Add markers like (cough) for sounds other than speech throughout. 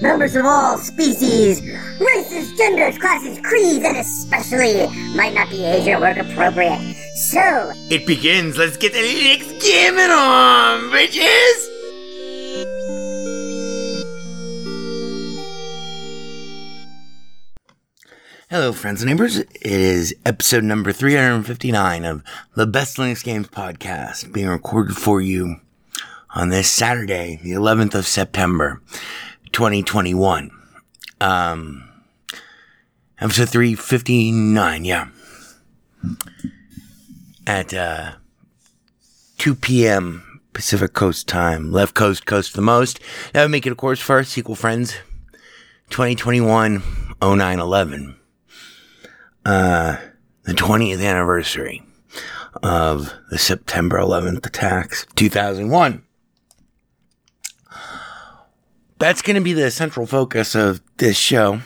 members of all species, races, genders, classes, creeds, and especially might not be age or work appropriate. So, it begins. Let's get the Linux gaming on, bitches! Hello, friends and neighbors. It is episode number 359 of the Best Linux Games podcast being recorded for you on this Saturday, the 11th of September, 2021. Um, episode 359, yeah. At, uh, 2 p.m. Pacific Coast time, left coast, coast the most. That would make it, of course, for our SQL friends, 2021 0911 uh, the 20th anniversary of the September 11th attacks, 2001. That's going to be the central focus of this show.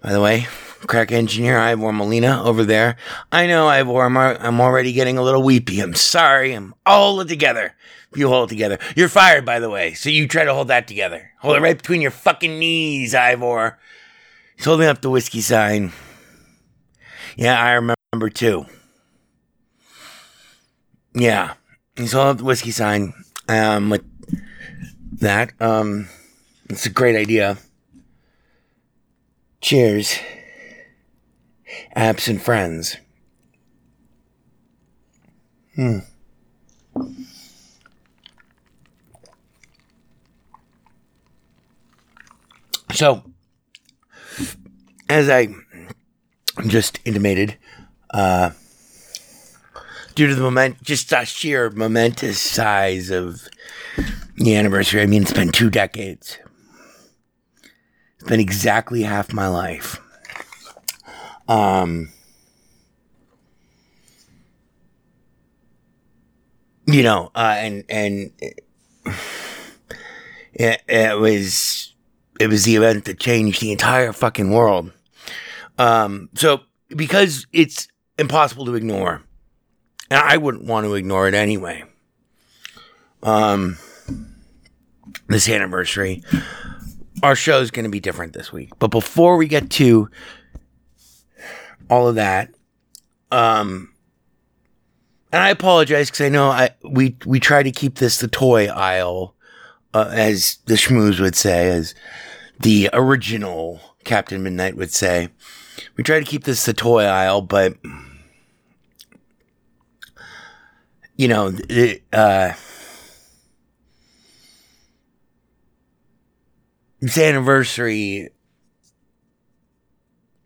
By the way, crack engineer Ivor Molina over there. I know, Ivor, I'm, I'm already getting a little weepy. I'm sorry. I'm all together. You hold it together. You're fired, by the way, so you try to hold that together. Hold it right between your fucking knees, Ivor. He's holding up the whiskey sign. Yeah, I remember too. Yeah, he's holding up the whiskey sign. Um, with that, um, it's a great idea. Cheers, absent friends. Hmm. So, as I just intimated, uh, due to the moment, just the sheer momentous size of the anniversary, I mean, it's been two decades. Been exactly half my life. Um, you know, uh, and, and (sighs) it, it was, it was the event that changed the entire fucking world. Um, so because it's impossible to ignore, and I wouldn't want to ignore it anyway. Um, this anniversary, our show is going to be different this week. But before we get to all of that, um, and I apologize because I know I we we try to keep this the toy aisle, uh, as the schmooze would say, as the original Captain Midnight would say. We try to keep this the toy aisle, but you know, it, uh, this anniversary,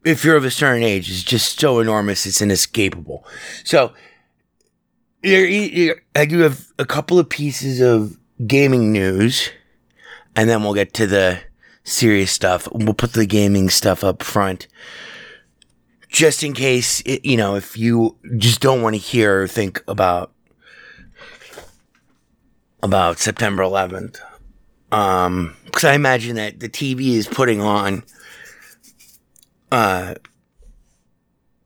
if you're of a certain age, is just so enormous, it's inescapable. So, I do have a couple of pieces of gaming news, and then we'll get to the serious stuff. We'll put the gaming stuff up front. Just in case, it, you know, if you just don't want to hear or think about about September 11th. Um, cause I imagine that the TV is putting on, uh,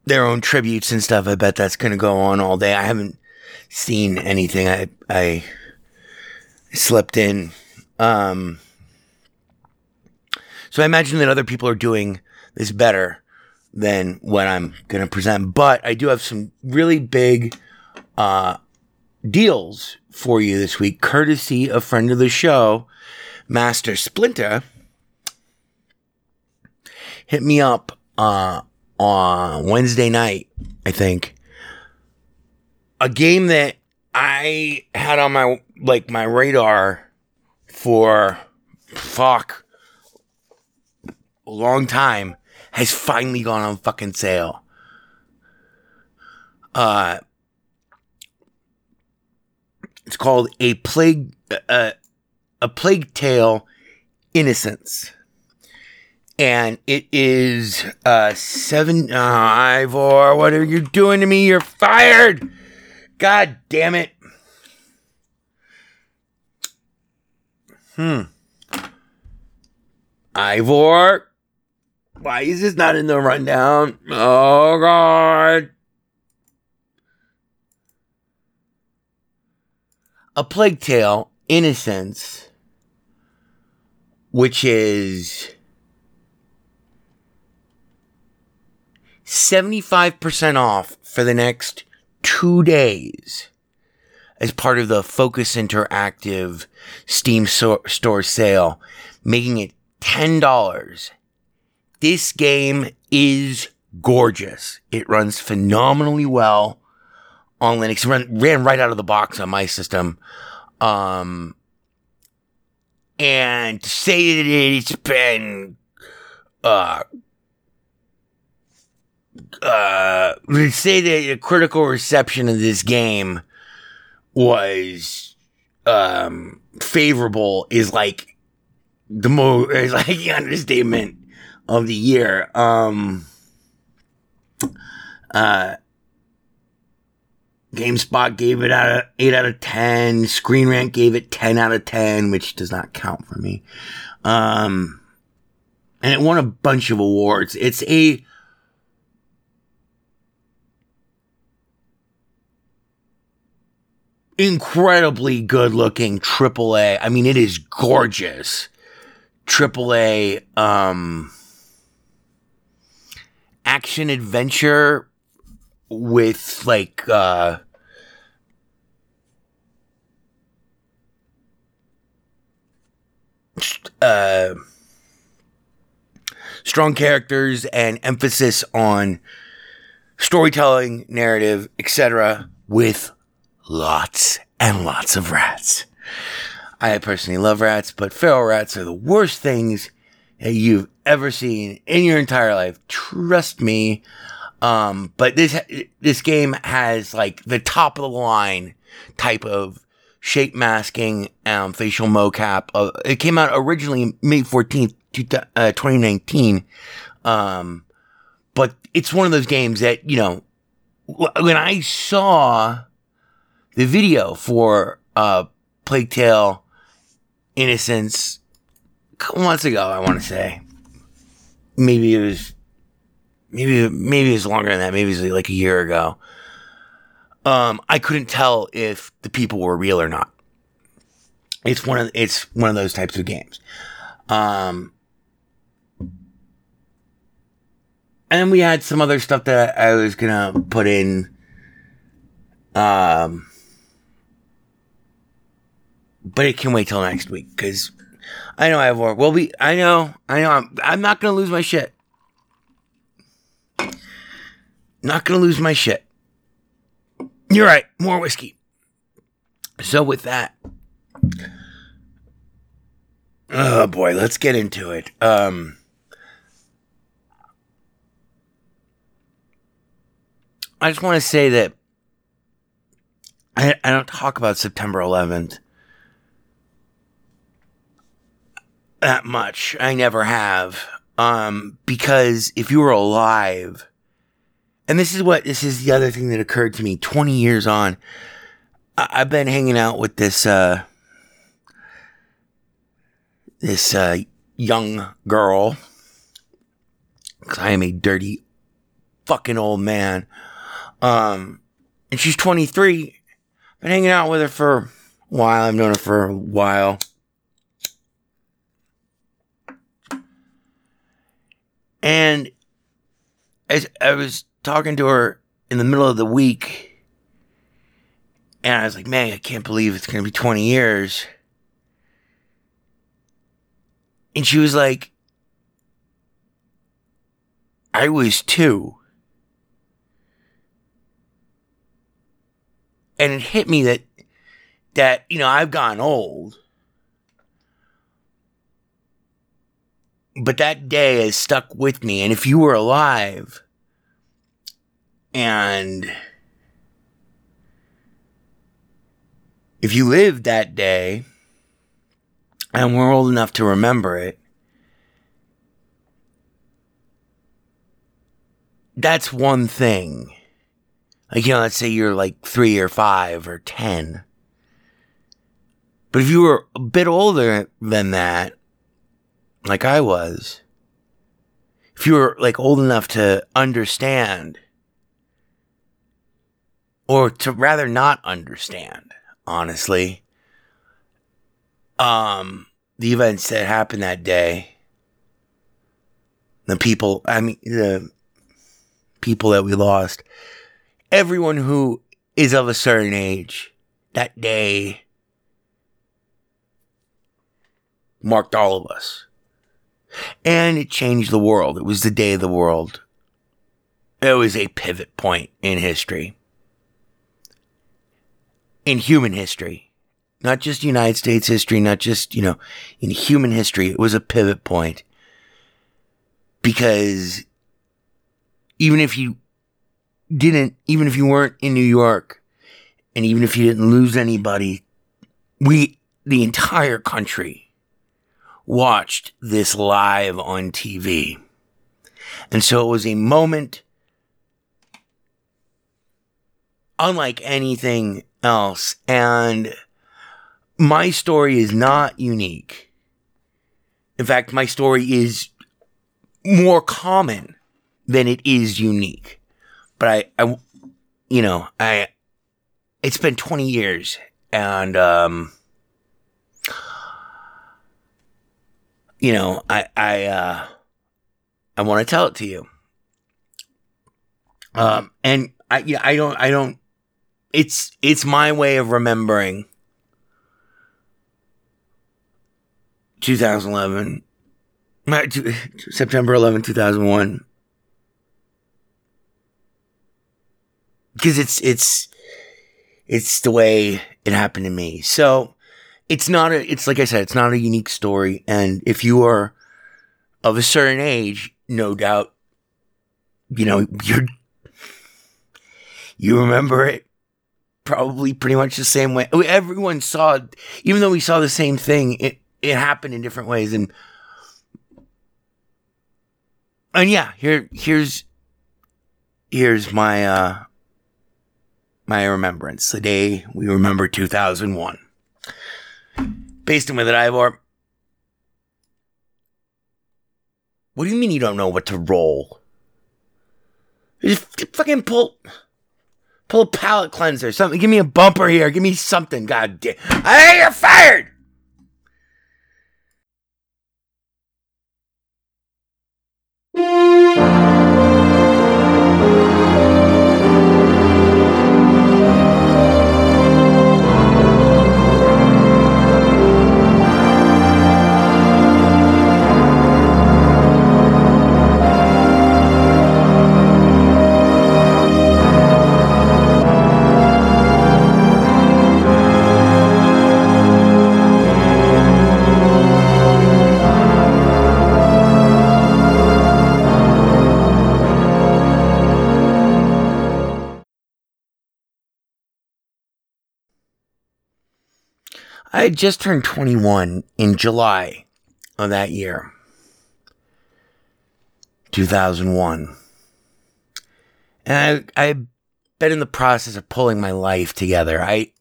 their own tributes and stuff. I bet that's going to go on all day. I haven't seen anything. I, I slept in. Um, so I imagine that other people are doing this better than what I'm going to present. But I do have some really big, uh, deals for you this week, courtesy of friend of the show, Master Splinter. Hit me up uh, on Wednesday night, I think. A game that I had on my like my radar for fuck a long time has finally gone on fucking sale. Uh it's called a plague, uh, a plague tale, innocence, and it is uh seven. Uh, Ivor, what are you doing to me? You're fired. God damn it. Hmm. Ivor, why is this not in the rundown? Oh God. a plague tale innocence which is 75% off for the next two days as part of the focus interactive steam so- store sale making it $10 this game is gorgeous it runs phenomenally well on Linux. Ran, ran right out of the box on my system. Um, and to say that it's been, uh, uh, say that the critical reception of this game was, um, favorable is like the mo, (laughs) is like the understatement of the year. Um, uh, GameSpot gave it out of 8 out of 10. Screen Rant gave it 10 out of 10, which does not count for me. Um, and it won a bunch of awards. It's a incredibly good looking AAA. I mean, it is gorgeous. AAA, um, action adventure with like uh uh strong characters and emphasis on storytelling, narrative, etc. with lots and lots of rats. I personally love rats, but feral rats are the worst things that you've ever seen in your entire life. Trust me. Um, but this, this game has like the top of the line type of shape masking, um, facial mocap. Uh, it came out originally May 14th, two, uh, 2019. Um, but it's one of those games that, you know, when I saw the video for, uh, Plague Tale Innocence a couple months ago, I want to say, maybe it was maybe maybe it was longer than that. Maybe it was like a year ago. Um, I couldn't tell if the people were real or not. It's one of it's one of those types of games. Um, and we had some other stuff that I was gonna put in Um, but it can wait till next week because I know I have work. Well, we, I know, I know, I'm, I'm not gonna lose my shit. Not gonna lose my shit. You're right. More whiskey. So with that, oh boy, let's get into it. Um, I just want to say that I, I don't talk about September 11th that much. I never have. Um, because if you were alive, and this is what this is the other thing that occurred to me 20 years on. I, I've been hanging out with this uh this uh young girl. Cause I am a dirty fucking old man. Um and she's 23. Been hanging out with her for a while. I've known her for a while. And as I was talking to her in the middle of the week, and I was like, man, I can't believe it's going to be 20 years. And she was like, I was two. And it hit me that, that, you know, I've gotten old. But that day has stuck with me. And if you were alive, and if you lived that day and were old enough to remember it, that's one thing. Like, you know, let's say you're like three or five or 10. But if you were a bit older than that, like I was, if you were like old enough to understand or to rather not understand, honestly, um, the events that happened that day, the people, I mean, the people that we lost, everyone who is of a certain age that day marked all of us. And it changed the world. It was the day of the world. It was a pivot point in history in human history, not just United States history, not just, you know, in human history, it was a pivot point because even if you didn't, even if you weren't in New York and even if you didn't lose anybody, we, the entire country watched this live on TV. And so it was a moment unlike anything else. And my story is not unique. In fact, my story is more common than it is unique. But I, I, you know, I, it's been 20 years and, um, you know, I, I, uh, I want to tell it to you. Um, and I, yeah, I don't, I don't it's it's my way of remembering 2011 September 11 2001 because it's it's it's the way it happened to me. So it's not a it's like i said it's not a unique story. And if you are of a certain age no doubt you know you're you remember it probably pretty much the same way. Everyone saw, even though we saw the same thing, it it happened in different ways. And and yeah, here here's here's my uh my remembrance. The day we remember 2001. Based on with it, Ivor. What do you mean you don't know what to roll? Just fucking pull. Pull a palate cleanser, something. Give me a bumper here. Give me something. God damn. Hey, you're fired! I had just turned 21 in July of that year, 2001. And I, I've been in the process of pulling my life together. I,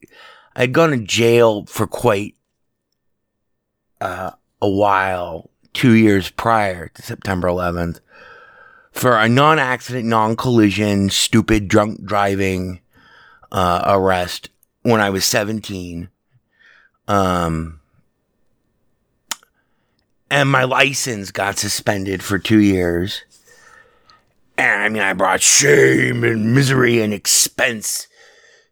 I'd gone to jail for quite uh, a while, two years prior to September 11th, for a non accident, non collision, stupid drunk driving uh, arrest when I was 17. Um, and my license got suspended for two years. And I mean, I brought shame and misery and expense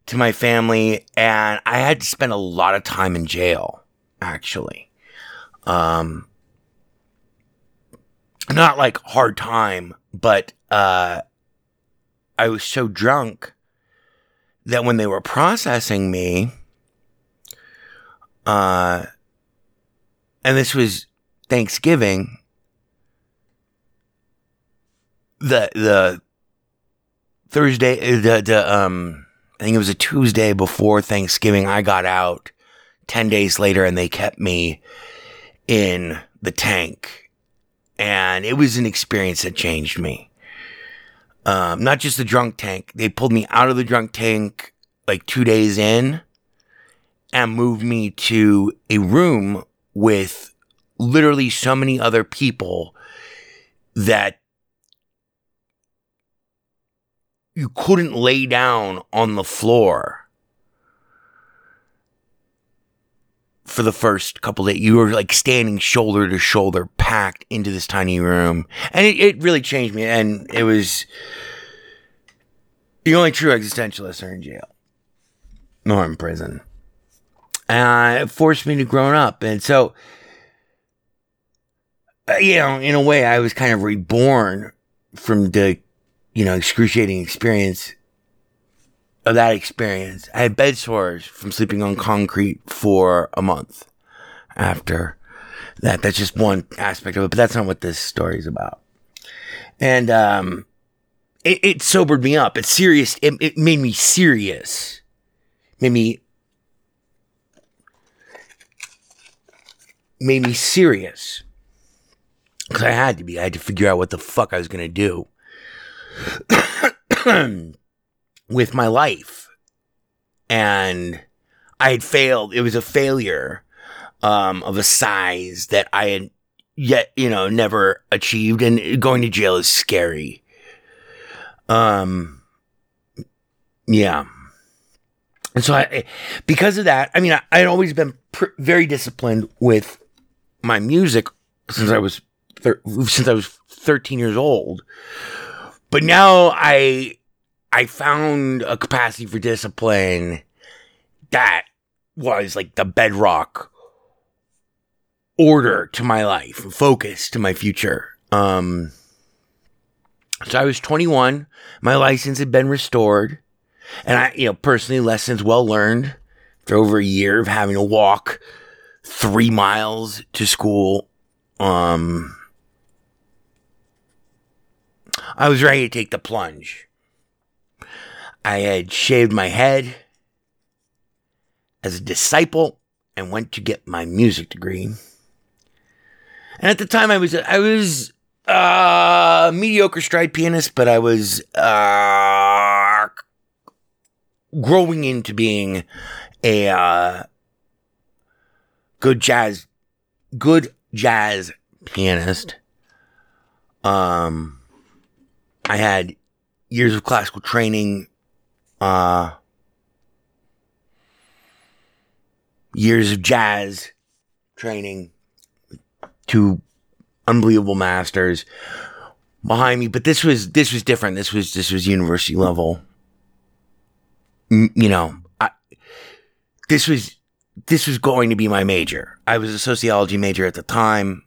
to my family, and I had to spend a lot of time in jail, actually. Um, not like hard time, but uh, I was so drunk that when they were processing me, uh, and this was Thanksgiving, the the Thursday, the the um, I think it was a Tuesday before Thanksgiving. I got out ten days later, and they kept me in the tank, and it was an experience that changed me. Um, not just the drunk tank. They pulled me out of the drunk tank like two days in and moved me to a room with literally so many other people that you couldn't lay down on the floor for the first couple days. You were like standing shoulder to shoulder, packed into this tiny room. And it, it really changed me. And it was the only true existentialists are in jail or in prison. And it forced me to grow up. And so, uh, you know, in a way, I was kind of reborn from the, you know, excruciating experience of that experience. I had bed sores from sleeping on concrete for a month after that. That's just one aspect of it, but that's not what this story is about. And, um, it, it sobered me up. It's serious. It, it made me serious. Made me made me serious. Because I had to be. I had to figure out what the fuck I was going to do (coughs) with my life. And I had failed. It was a failure um, of a size that I had yet, you know, never achieved. And going to jail is scary. Um, yeah. And so I, because of that, I mean, I, had always been pr- very disciplined with my music since I was thir- since I was 13 years old. But now I I found a capacity for discipline that was like the bedrock order to my life, focus to my future. Um so I was 21, my license had been restored, and I, you know, personally lessons well learned for over a year of having to walk three miles to school. Um, I was ready to take the plunge. I had shaved my head as a disciple and went to get my music degree. And at the time, I was I was uh, mediocre stride pianist, but I was uh, growing into being a uh, good jazz, good jazz pianist. Um, I had years of classical training, uh, years of jazz training, two unbelievable masters behind me. But this was this was different. This was this was university level. You know, I, this was this was going to be my major. I was a sociology major at the time.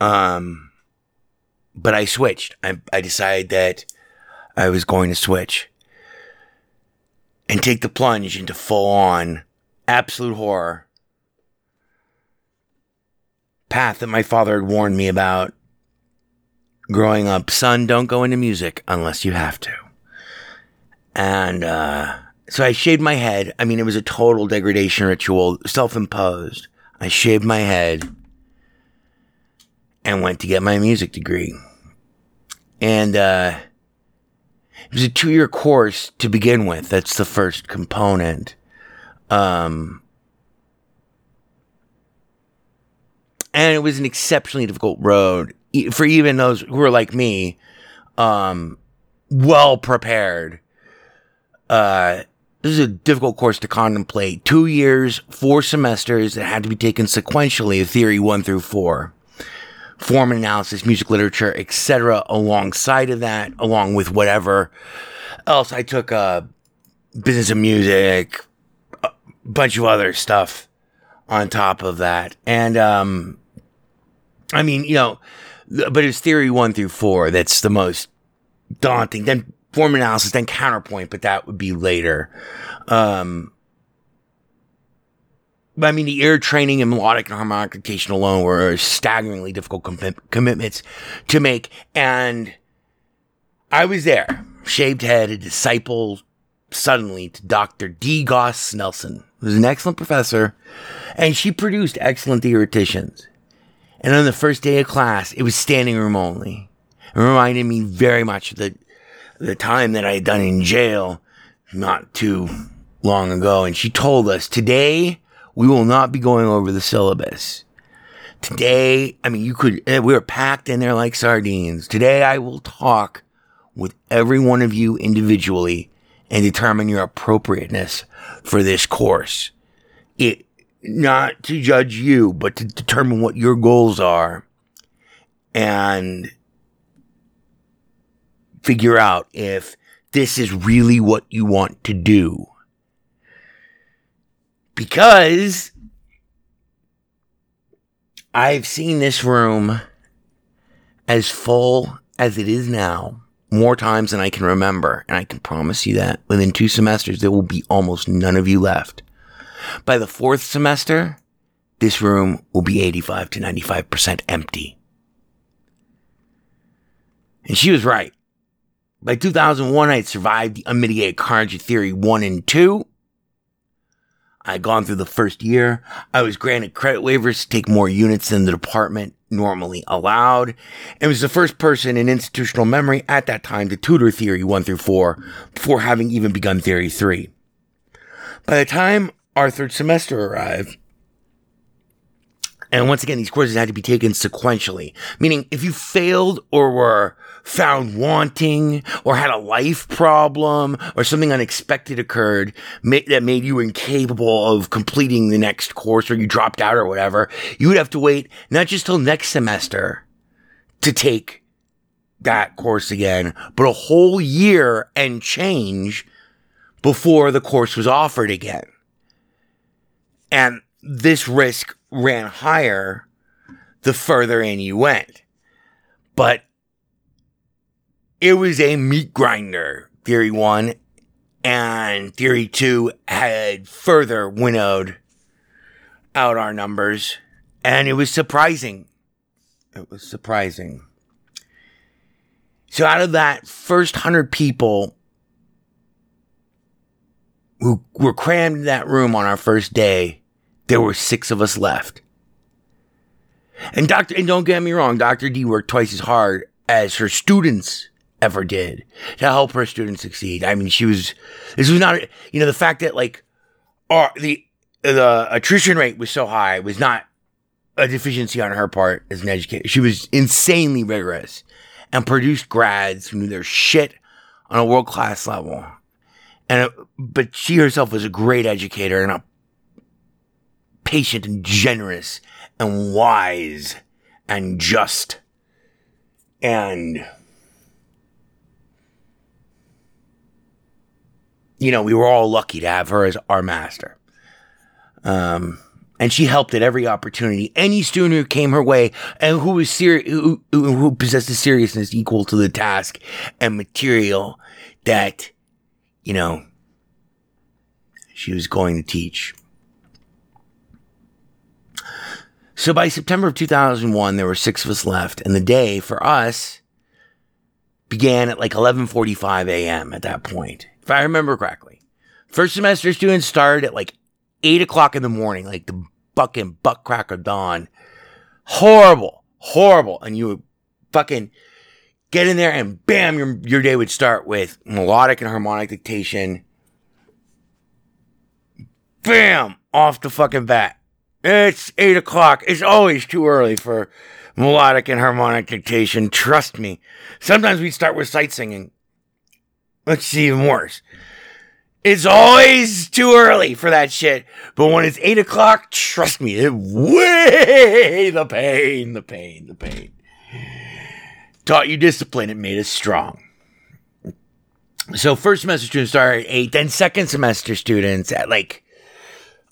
Um, but I switched. I, I decided that I was going to switch and take the plunge into full on absolute horror path that my father had warned me about growing up. Son, don't go into music unless you have to. And, uh, so I shaved my head. I mean, it was a total degradation ritual, self imposed. I shaved my head and went to get my music degree. And uh, it was a two year course to begin with. That's the first component. Um, and it was an exceptionally difficult road for even those who are like me, um, well prepared. Uh, this is a difficult course to contemplate. Two years, four semesters that had to be taken sequentially, theory one through four. Form analysis, music literature, etc. Alongside of that, along with whatever else I took, uh, business of music, a bunch of other stuff on top of that. And, um, I mean, you know, but it's theory one through four that's the most daunting. Then form analysis, then counterpoint, but that would be later. Um, but I mean, the ear training and melodic and harmonic dictation alone were staggeringly difficult com- commitments to make. And I was there, shaved head, a disciple suddenly to Dr. D. Goss Nelson, who was an excellent professor, and she produced excellent theoreticians. And on the first day of class, it was standing room only. It reminded me very much of the, the time that I had done in jail not too long ago. And she told us today we will not be going over the syllabus. Today, I mean, you could, eh, we were packed in there like sardines. Today I will talk with every one of you individually and determine your appropriateness for this course. It, not to judge you, but to determine what your goals are and figure out if this is really what you want to do. Because I've seen this room as full as it is now more times than I can remember. And I can promise you that within two semesters, there will be almost none of you left. By the fourth semester, this room will be 85 to 95% empty. And she was right. By 2001, I had survived the unmitigated carnage theory one and two. I had gone through the first year. I was granted credit waivers to take more units than the department normally allowed. And was the first person in institutional memory at that time to tutor theory one through four before having even begun theory three. By the time our third semester arrived, and once again, these courses had to be taken sequentially, meaning if you failed or were found wanting or had a life problem or something unexpected occurred that made you incapable of completing the next course or you dropped out or whatever, you would have to wait not just till next semester to take that course again, but a whole year and change before the course was offered again. And this risk ran higher the further in you went. But it was a meat grinder, Theory 1, and Theory 2 had further winnowed out our numbers, and it was surprising. It was surprising. So, out of that first 100 people who were crammed in that room on our first day, there were six of us left. And Dr. and don't get me wrong, Dr. D worked twice as hard as her students ever did to help her students succeed. I mean, she was, this was not, you know, the fact that like, our, the, the attrition rate was so high was not a deficiency on her part as an educator. She was insanely rigorous and produced grads who knew their shit on a world class level. And, but she herself was a great educator and a patient and generous and wise and just and you know we were all lucky to have her as our master. Um and she helped at every opportunity. Any student who came her way and who was serious who, who, possessed a seriousness equal to the task and material that you know she was going to teach So by September of 2001, there were six of us left, and the day for us began at like 11:45 a.m. At that point, if I remember correctly, First semester students started at like eight o'clock in the morning, like the fucking butt crack of dawn. Horrible, horrible. And you would fucking get in there and bam, your, your day would start with melodic and harmonic dictation. Bam, off the fucking bat. It's eight o'clock. It's always too early for melodic and harmonic dictation. Trust me. Sometimes we'd start with sight singing. Let's see even worse. It's always too early for that shit. But when it's eight o'clock, trust me, it way the pain, the pain, the pain. Taught you discipline, it made us strong. So first semester students start at eight, then second semester students at like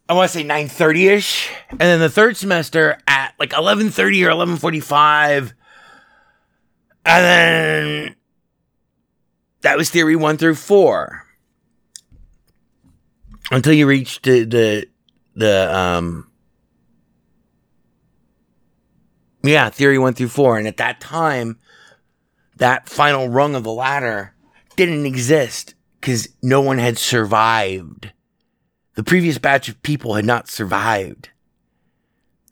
I want to say 9:30ish, and then the third semester at like 11:30 or 11:45. And then that was theory 1 through 4 until you reach the the the um yeah theory one through four. And at that time that final rung of the ladder didn't exist because no one had survived the previous batch of people had not survived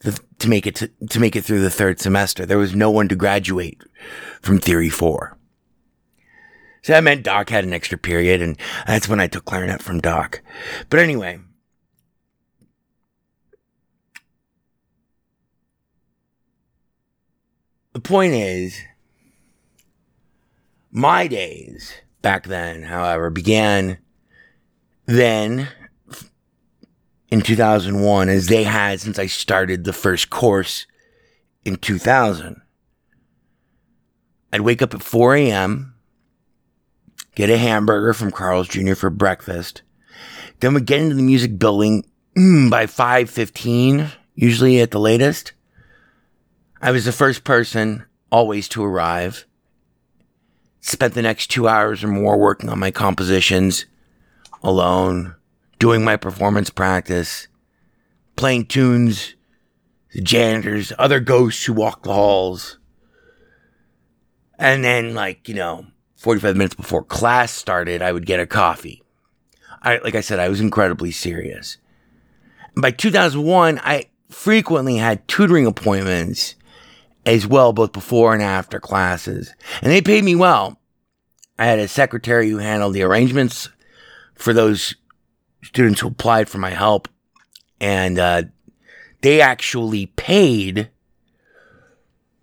the, to make it to, to make it through the third semester there was no one to graduate from theory four so that meant Doc had an extra period, and that's when I took clarinet from Doc. But anyway. The point is, my days back then, however, began then in 2001 as they had since I started the first course in 2000. I'd wake up at 4 a.m get a hamburger from Carl's Jr. for breakfast. Then we'd get into the music building mm, by 5.15, usually at the latest. I was the first person always to arrive. Spent the next two hours or more working on my compositions alone, doing my performance practice, playing tunes, the janitors, other ghosts who walk the halls. And then, like, you know, 45 minutes before class started, I would get a coffee. I, like I said, I was incredibly serious. By 2001, I frequently had tutoring appointments as well, both before and after classes. And they paid me well. I had a secretary who handled the arrangements for those students who applied for my help. And uh, they actually paid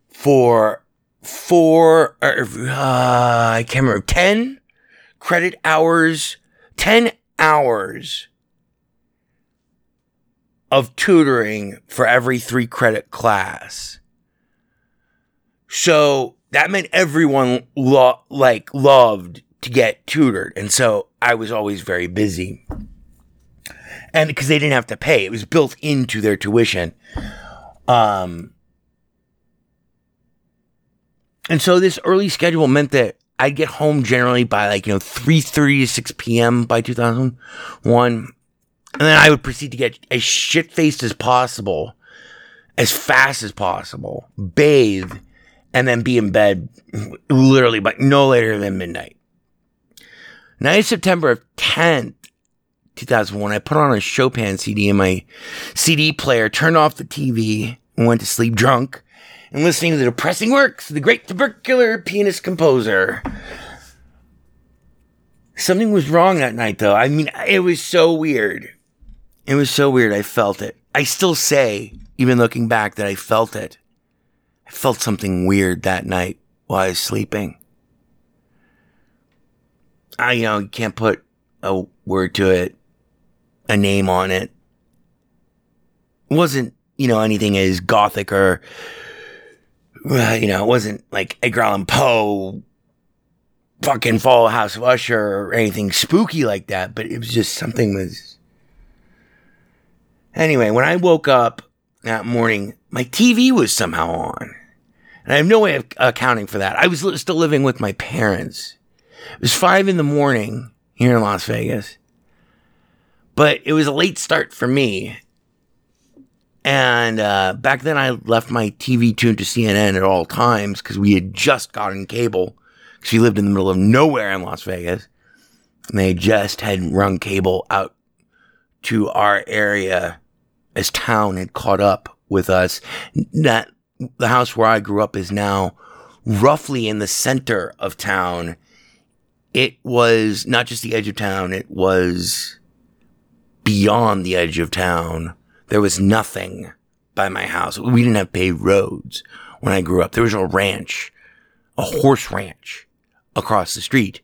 for four, uh, I can't remember, 10 credit hours, 10 hours of tutoring for every three credit class. So that meant everyone lo- like loved to get tutored. And so I was always very busy. And because they didn't have to pay, it was built into their tuition. Um, and so this early schedule meant that I'd get home generally by like, you know, 3.30 to 6 p.m. by 2001. And then I would proceed to get as shit faced as possible, as fast as possible, bathe, and then be in bed literally by no later than midnight. Night of September 10th, 2001, I put on a Chopin CD in my CD player, turned off the TV, and went to sleep drunk and listening to the depressing works of the great tubercular pianist composer. Something was wrong that night, though. I mean, it was so weird. It was so weird. I felt it. I still say, even looking back, that I felt it. I felt something weird that night while I was sleeping. I, you know, can't put a word to it, a name on it. Wasn't, you know, anything as gothic or uh, you know, it wasn't like Edgar Allan Poe fucking Fall House of Usher or anything spooky like that, but it was just something was. Anyway, when I woke up that morning, my TV was somehow on. And I have no way of accounting for that. I was still living with my parents. It was five in the morning here in Las Vegas. But it was a late start for me. And uh, back then, I left my TV tuned to CNN at all times because we had just gotten cable because we lived in the middle of nowhere in Las Vegas. And they just had run cable out to our area as town had caught up with us. That the house where I grew up is now roughly in the center of town. It was not just the edge of town, it was beyond the edge of town. There was nothing by my house. We didn't have paved roads when I grew up. There was a ranch, a horse ranch across the street,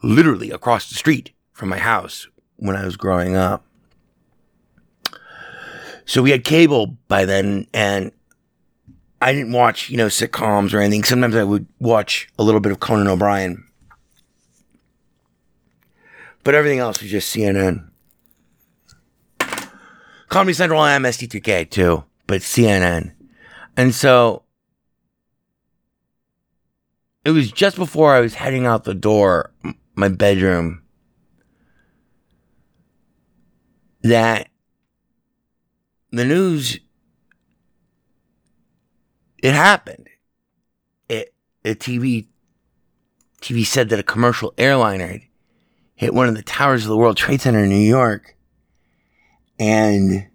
literally across the street from my house when I was growing up. So we had cable by then and I didn't watch, you know, sitcoms or anything. Sometimes I would watch a little bit of Conan O'Brien. But everything else was just CNN. Comedy Central and MST3K too, but CNN. And so it was just before I was heading out the door, my bedroom, that the news it happened. It the TV TV said that a commercial airliner had hit one of the towers of the World Trade Center in New York, and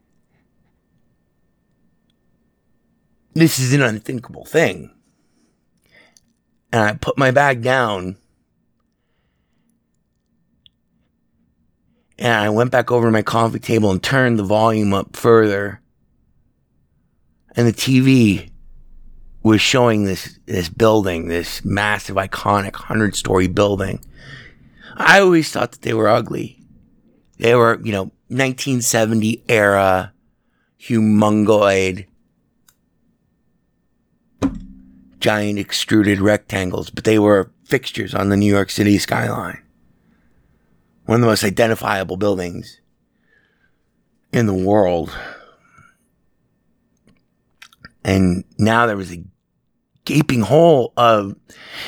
this is an unthinkable thing. And I put my bag down. And I went back over to my coffee table and turned the volume up further. And the TV was showing this this building, this massive, iconic hundred story building. I always thought that they were ugly. They were, you know, 1970 era, humongoid, giant extruded rectangles, but they were fixtures on the New York City skyline. One of the most identifiable buildings in the world. And now there was a gaping hole of,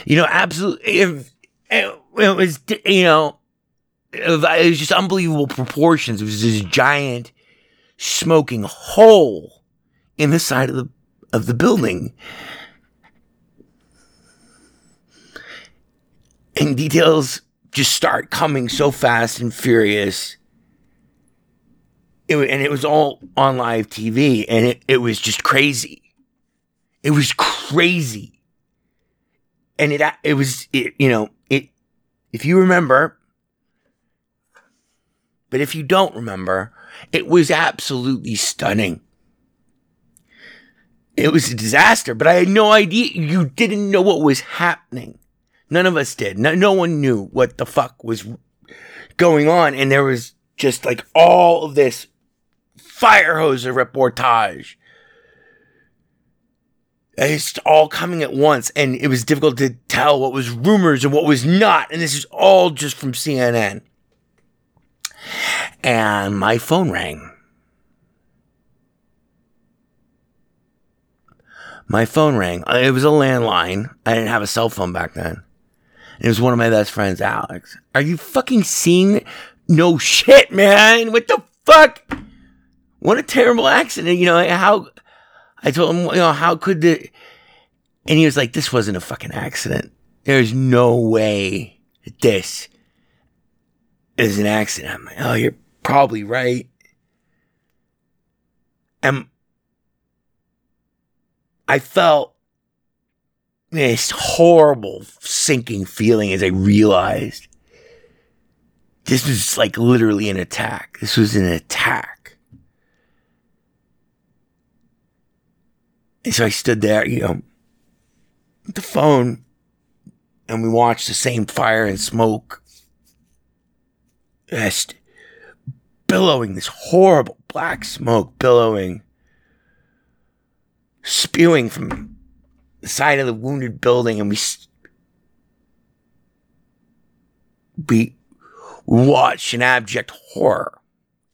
you know, absolute. If it, it was, you know, it was, just unbelievable proportions. It was this giant smoking hole in the side of the of the building. And details just start coming so fast and furious. It, and it was all on live TV, and it, it was just crazy. It was crazy. And it, it was, it, you know, it, if you remember, but if you don't remember, it was absolutely stunning. It was a disaster, but I had no idea. You didn't know what was happening. None of us did. No, no one knew what the fuck was going on. And there was just like all of this fire hose of reportage. It's all coming at once, and it was difficult to tell what was rumors and what was not. And this is all just from CNN. And my phone rang. My phone rang. It was a landline. I didn't have a cell phone back then. It was one of my best friends, Alex. Are you fucking seeing? No shit, man. What the fuck? What a terrible accident. You know, how I told him, you know, how could the and he was like, This wasn't a fucking accident. There's no way this is an accident. I'm like, Oh, you're probably right. And I felt this horrible sinking feeling as I realized this was like literally an attack. This was an attack. And so I stood there, you know, with the phone, and we watched the same fire and smoke just billowing, this horrible black smoke billowing, spewing from the side of the wounded building, and we we watched in abject horror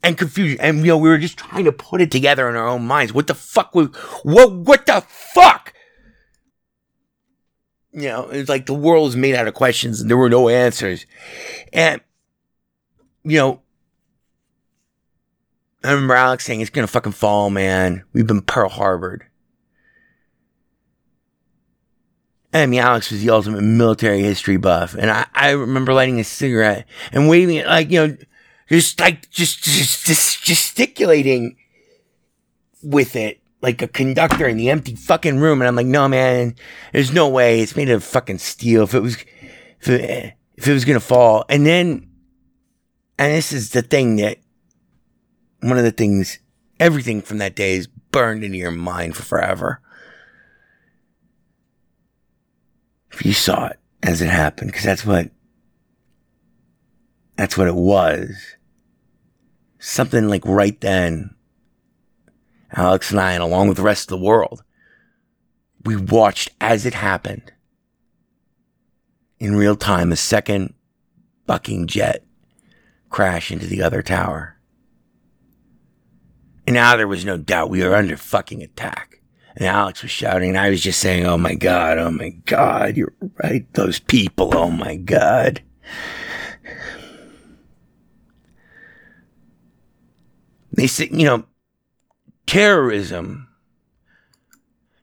and confusion, and you know we were just trying to put it together in our own minds. What the fuck was what? What the fuck? You know, it's like the world was made out of questions, and there were no answers, and you know. I remember Alex saying, it's gonna fucking fall, man. We've been Pearl Harbored. I mean, Alex was the ultimate military history buff, and I, I remember lighting a cigarette and waving it like you know, just like just just, just gesticulating with it like a conductor in the empty fucking room, and I'm like, no man, there's no way it's made of fucking steel. If it was, if it, if it was gonna fall, and then, and this is the thing that one of the things, everything from that day is burned into your mind for forever. If you saw it as it happened, because that's what, that's what it was. Something like right then, Alex and I, and along with the rest of the world, we watched as it happened in real time a second bucking jet crash into the other tower. And now there was no doubt we were under fucking attack. And Alex was shouting, and I was just saying, Oh my God, oh my God, you're right. Those people, oh my God. They say, you know, terrorism,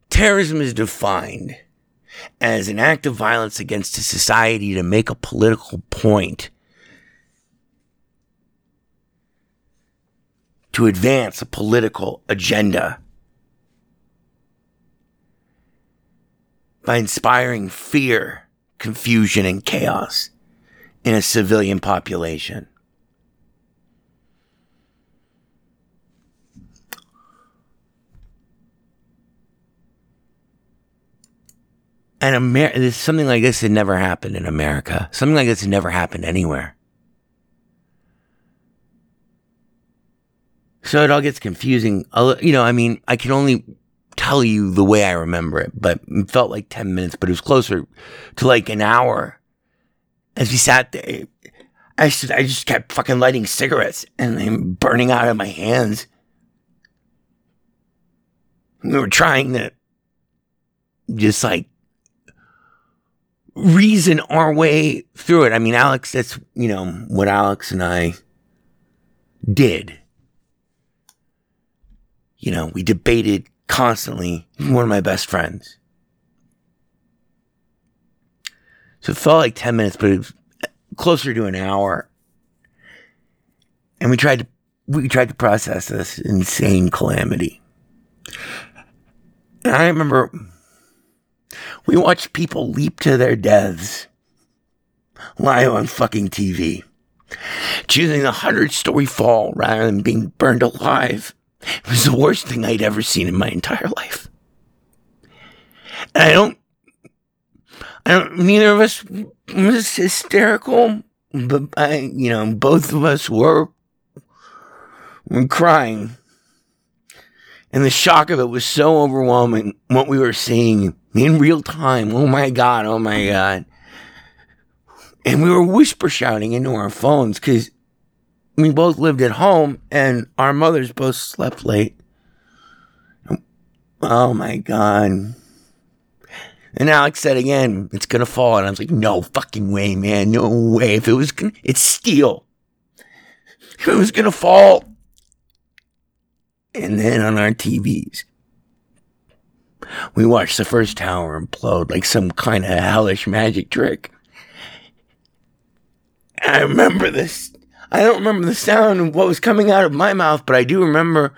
terrorism is defined as an act of violence against a society to make a political point to advance a political agenda by inspiring fear, confusion, and chaos in a civilian population. And Amer- something like this had never happened in America. Something like this had never happened anywhere. So it all gets confusing. You know, I mean, I can only tell you the way I remember it, but it felt like 10 minutes, but it was closer to like an hour. As we sat there, I just, I just kept fucking lighting cigarettes and they burning out of my hands. We were trying to just like reason our way through it. I mean, Alex, that's, you know, what Alex and I did. You know, we debated constantly. One of my best friends. So it felt like 10 minutes, but it was closer to an hour. And we tried to, we tried to process this insane calamity. And I remember we watched people leap to their deaths live on fucking TV, choosing a hundred story fall rather than being burned alive. It was the worst thing I'd ever seen in my entire life. And I don't, I don't, neither of us was hysterical, but I, you know, both of us were, were crying. And the shock of it was so overwhelming, what we were seeing in real time. Oh my God, oh my God. And we were whisper shouting into our phones because we both lived at home and our mothers both slept late. Oh my God. And Alex said again, it's gonna fall. And I was like, no fucking way, man. No way. If it was gonna, it's steel. If it was gonna fall. And then on our TVs, we watched the first tower implode like some kind of hellish magic trick. I remember this. I don't remember the sound of what was coming out of my mouth, but I do remember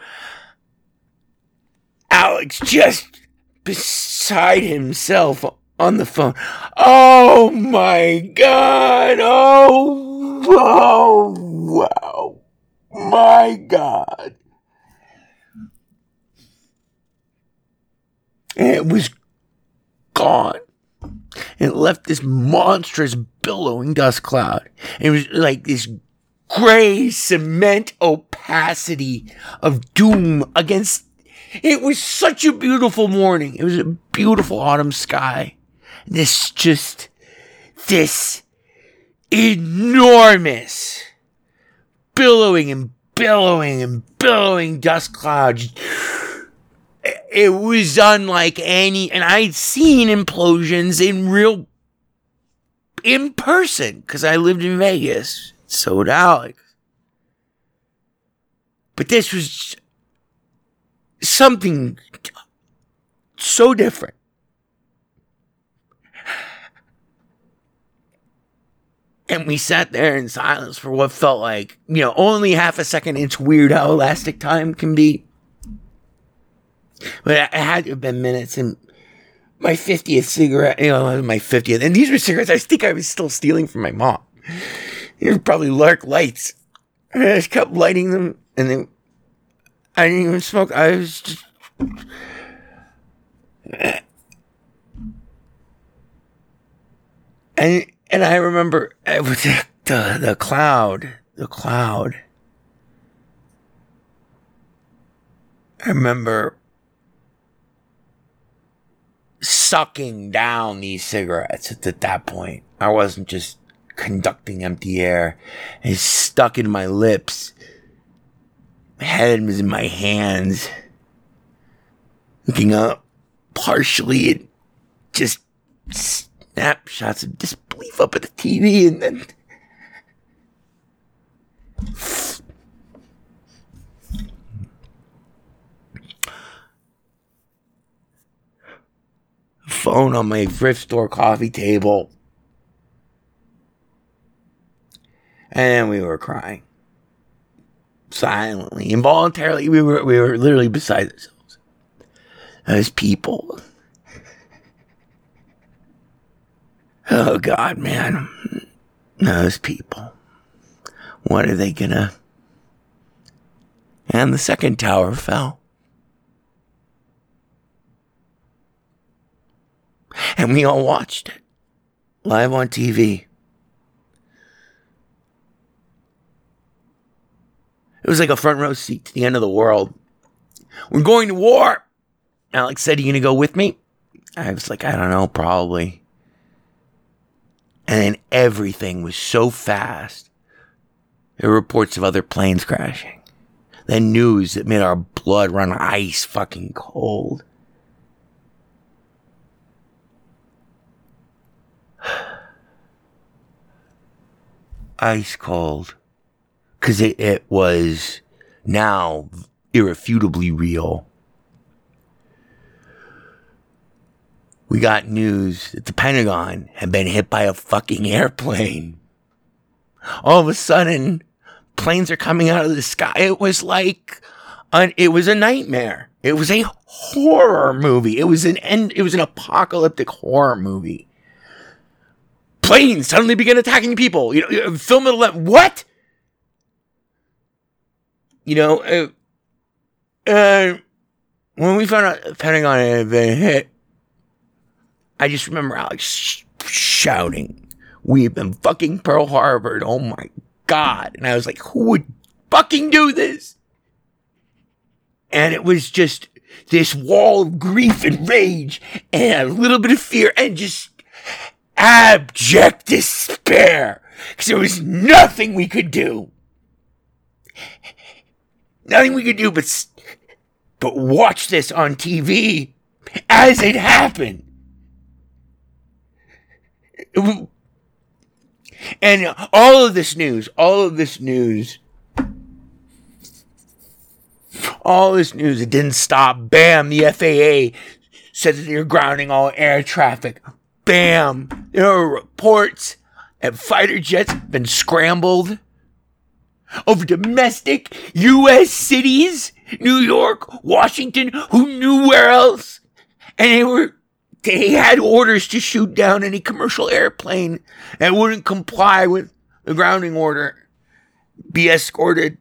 Alex just beside himself on the phone. Oh my god! Oh, oh, wow! My god! and it was gone. It left this monstrous billowing dust cloud. It was like this gray cement opacity of doom against. It was such a beautiful morning. It was a beautiful autumn sky. This just, this enormous billowing and billowing and billowing dust clouds it was unlike any, and I'd seen implosions in real, in person, because I lived in Vegas. So would Alex. But this was something so different. And we sat there in silence for what felt like, you know, only half a second. It's weird how elastic time can be. But it had to have been minutes. And my 50th cigarette, you know, my 50th. And these were cigarettes I think I was still stealing from my mom. Were probably Lark lights. And I just kept lighting them. And then I didn't even smoke. I was just. (sighs) And and I remember it was the, the the cloud, the cloud. I remember sucking down these cigarettes at, at that point. I wasn't just conducting empty air. It's stuck in my lips. My head was in my hands. Looking up, partially at just snapshots of disbelief up at the TV and then phone on my thrift store coffee table. And we were crying. Silently, involuntarily, we were we were literally beside ourselves. As people. Oh God, man. Those people. What are they gonna and the second tower fell. And we all watched it live on TV. It was like a front row seat to the end of the world. We're going to war. Alex said, Are you going to go with me? I was like, I don't know, probably. And then everything was so fast. There were reports of other planes crashing. Then news that made our blood run ice fucking cold. (sighs) ice cold. Cause it, it was now irrefutably real. We got news that the Pentagon had been hit by a fucking airplane. All of a sudden, planes are coming out of the sky. It was like, an, it was a nightmare. It was a horror movie. It was an end, it was an apocalyptic horror movie planes suddenly begin attacking people. You know, film it. What? You know, uh, uh, when we found out Pentagon had been hit, I just remember Alex sh- shouting, "We've been fucking Pearl Harbor!" Oh my god! And I was like, "Who would fucking do this?" And it was just this wall of grief and rage and a little bit of fear and just abject despair because there was nothing we could do. Nothing we could do but but watch this on TV as it happened. And all of this news, all of this news, all this news, it didn't stop. Bam, the FAA said that they're grounding all air traffic bam, there are reports that fighter jets have been scrambled over domestic U.S. cities, New York, Washington, who knew where else? And they were, they had orders to shoot down any commercial airplane that wouldn't comply with the grounding order, be escorted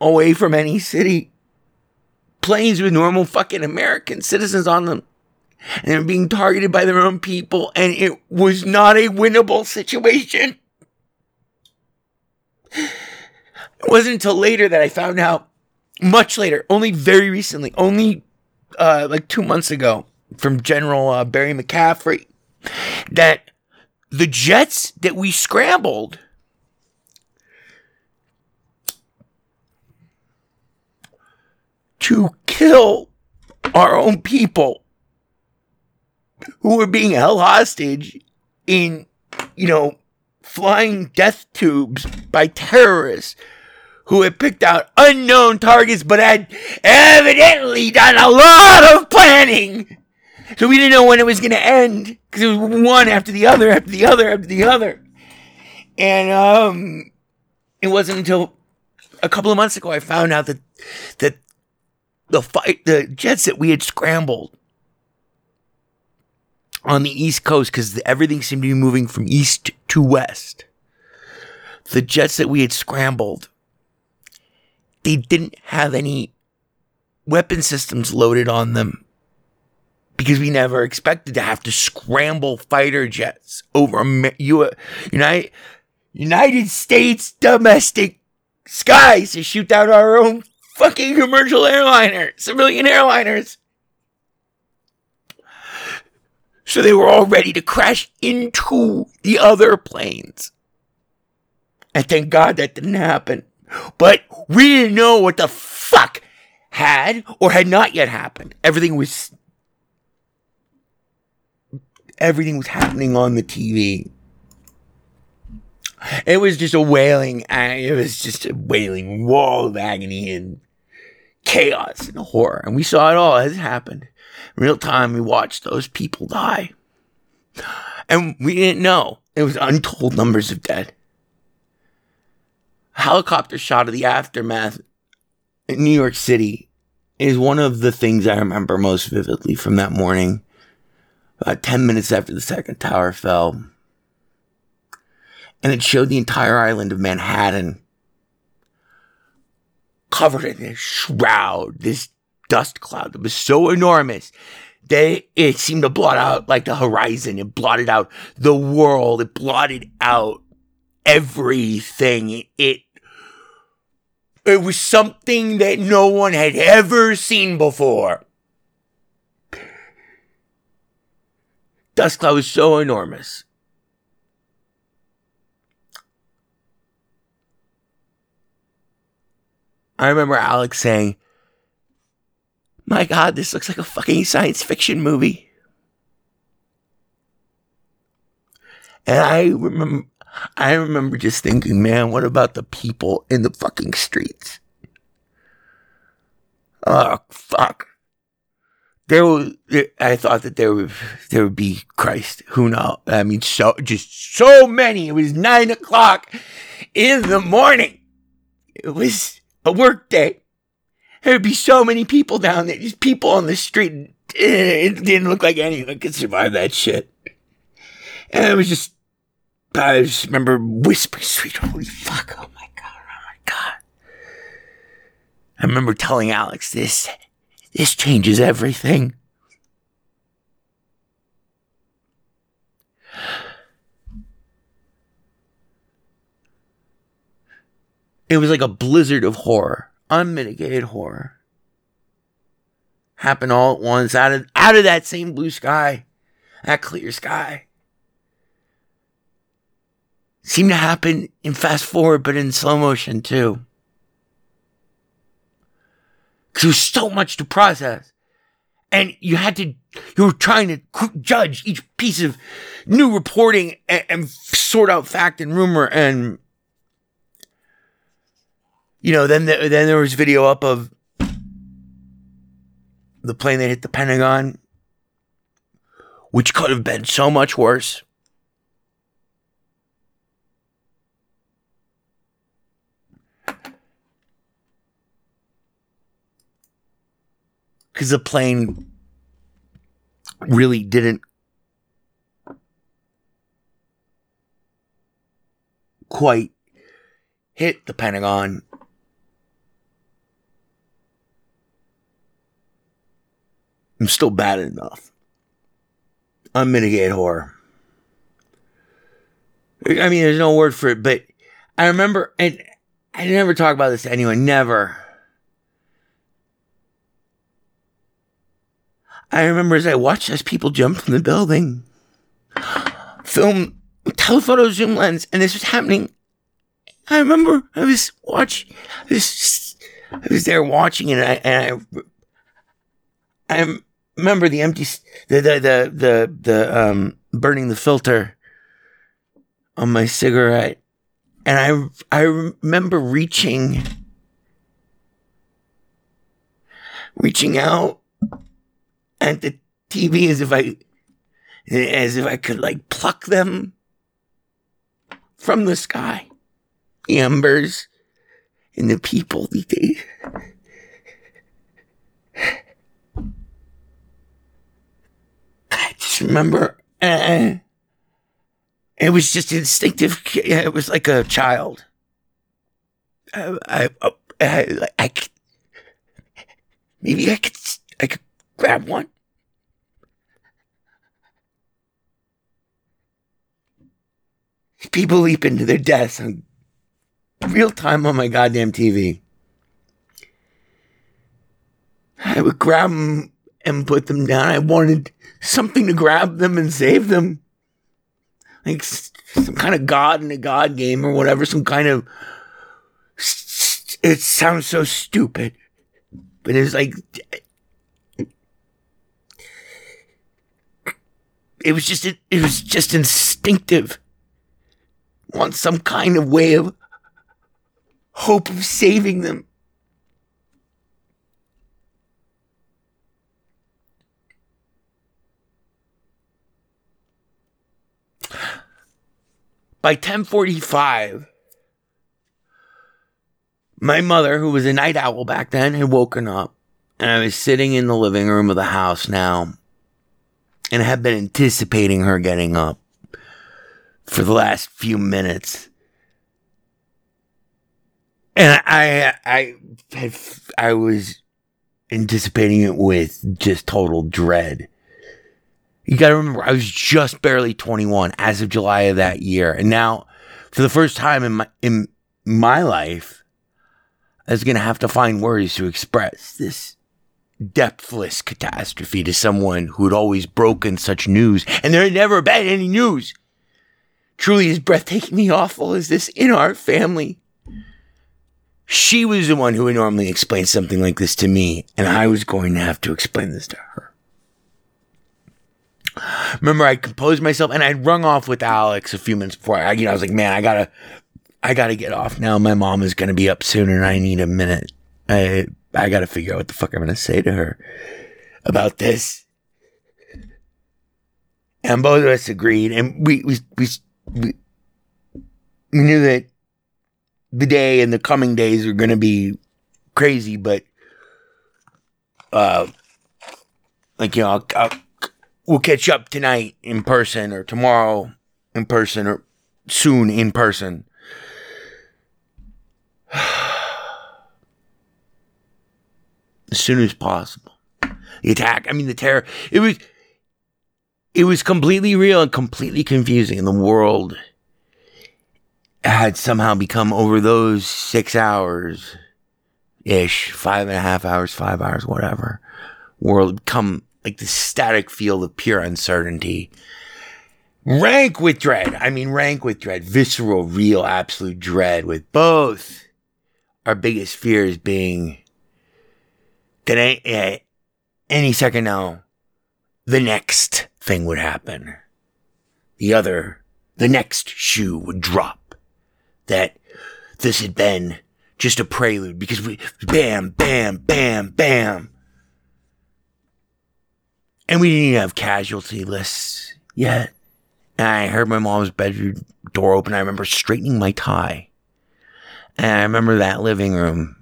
away from any city. Planes with normal fucking American citizens on them and they're being targeted by their own people, and it was not a winnable situation. It wasn't until later that I found out, much later, only very recently, only uh, like two months ago, from General uh, Barry McCaffrey, that the jets that we scrambled to kill our own people who were being held hostage in, you know, flying death tubes by terrorists who had picked out unknown targets but had evidently done a lot of planning So we didn't know when it was going to end because it was one after the other, after the other, after the other. And um, it wasn't until a couple of months ago I found out that that the fight, the jets that we had scrambled on the East Coast because everything seemed to be moving from east to west. The jets that we had scrambled, they didn't have any weapon systems loaded on them because we never expected to have to scramble fighter jets over United United States domestic skies to shoot down our own fucking commercial airliner, civilian airliners. So they were all ready to crash into the other planes. And thank God that didn't happen. But we didn't know what the fuck had or had not yet happened. Everything was everything was happening on the TV. It was just a wailing, it was just a wailing wall of agony and chaos and horror. And we saw it all as it happened. Real time, we watched those people die. And we didn't know. It was untold numbers of dead. Helicopter shot of the aftermath in New York City is one of the things I remember most vividly from that morning. About 10 minutes after the second tower fell, and it showed the entire island of Manhattan covered in this shroud, this dust cloud that was so enormous that it seemed to blot out like the horizon. It blotted out the world. It blotted out everything. It it was something that no one had ever seen before. Dust cloud was so enormous. I remember Alex saying, My God, this looks like a fucking science fiction movie. And I remember, I remember just thinking, man, what about the people in the fucking streets? Oh, fuck. There I thought that there would, there would be Christ. Who knows? I mean, so, just so many. It was nine o'clock in the morning. It was, a work day. There'd be so many people down there, just people on the street. Eh, it didn't look like anyone could survive that shit. And it was just, I just remember whispering, sweet, holy fuck, oh my god, oh my god. I remember telling Alex this, this changes everything. It was like a blizzard of horror, unmitigated horror. Happened all at once out of out of that same blue sky, that clear sky. Seemed to happen in fast forward, but in slow motion too. Because there was so much to process. And you had to, you were trying to judge each piece of new reporting and, and sort out fact and rumor and you know, then the, then there was video up of the plane that hit the Pentagon, which could have been so much worse. Because the plane really didn't quite hit the Pentagon I'm still bad enough. Unmitigated horror. I mean, there's no word for it, but I remember, and I never talk about this to anyone, never. I remember as I watched as people jump from the building, film telephoto zoom lens, and this was happening. I remember I was watching, I was, I was there watching, and I, and I, I remember the empty, the, the, the, the, the, um, burning the filter on my cigarette. And I, I remember reaching, reaching out and the TV as if I, as if I could like pluck them from the sky. The embers and the people. They, (laughs) I just remember, it was just instinctive. It was like a child. I, I, oh, I, I, could- maybe I could, I could grab one. People leap into their deaths on real time on my goddamn TV. I would grab them and put them down. I wanted something to grab them and save them. Like some kind of god in a god game or whatever, some kind of. It sounds so stupid, but like. It was just, it, it was just instinctive. Want some kind of way of hope of saving them. By 1045, my mother, who was a night owl back then, had woken up. And I was sitting in the living room of the house now. And I had been anticipating her getting up for the last few minutes. And I, I, had, I was anticipating it with just total dread. You got to remember, I was just barely 21 as of July of that year, and now, for the first time in my in my life, I was going to have to find words to express this depthless catastrophe to someone who had always broken such news, and there had never been any news truly as breathtakingly (laughs) awful as this in our family. She was the one who would normally explain something like this to me, and I was going to have to explain this to her. Remember, I composed myself and I'd rung off with Alex a few minutes before. I, you know, I was like, man, I gotta, I gotta get off now. My mom is gonna be up soon, and I need a minute. I, I gotta figure out what the fuck I'm gonna say to her about this. And both of us agreed, and we we we we, we knew that the day and the coming days were gonna be crazy, but uh, like you know, I'll, I'll, we'll catch up tonight in person or tomorrow in person or soon in person. (sighs) as soon as possible. The attack, I mean, the terror, it was, it was completely real and completely confusing. And the world had somehow become over those six hours ish, five and a half hours, five hours, whatever, world come like the static field of pure uncertainty. Rank with dread. I mean, rank with dread. Visceral, real, absolute dread with both our biggest fears being that any, eh, any second now, the next thing would happen. The other, the next shoe would drop. That this had been just a prelude because we, bam, bam, bam, bam. And we didn't even have casualty lists yet. And I heard my mom's bedroom door open. I remember straightening my tie. And I remember that living room.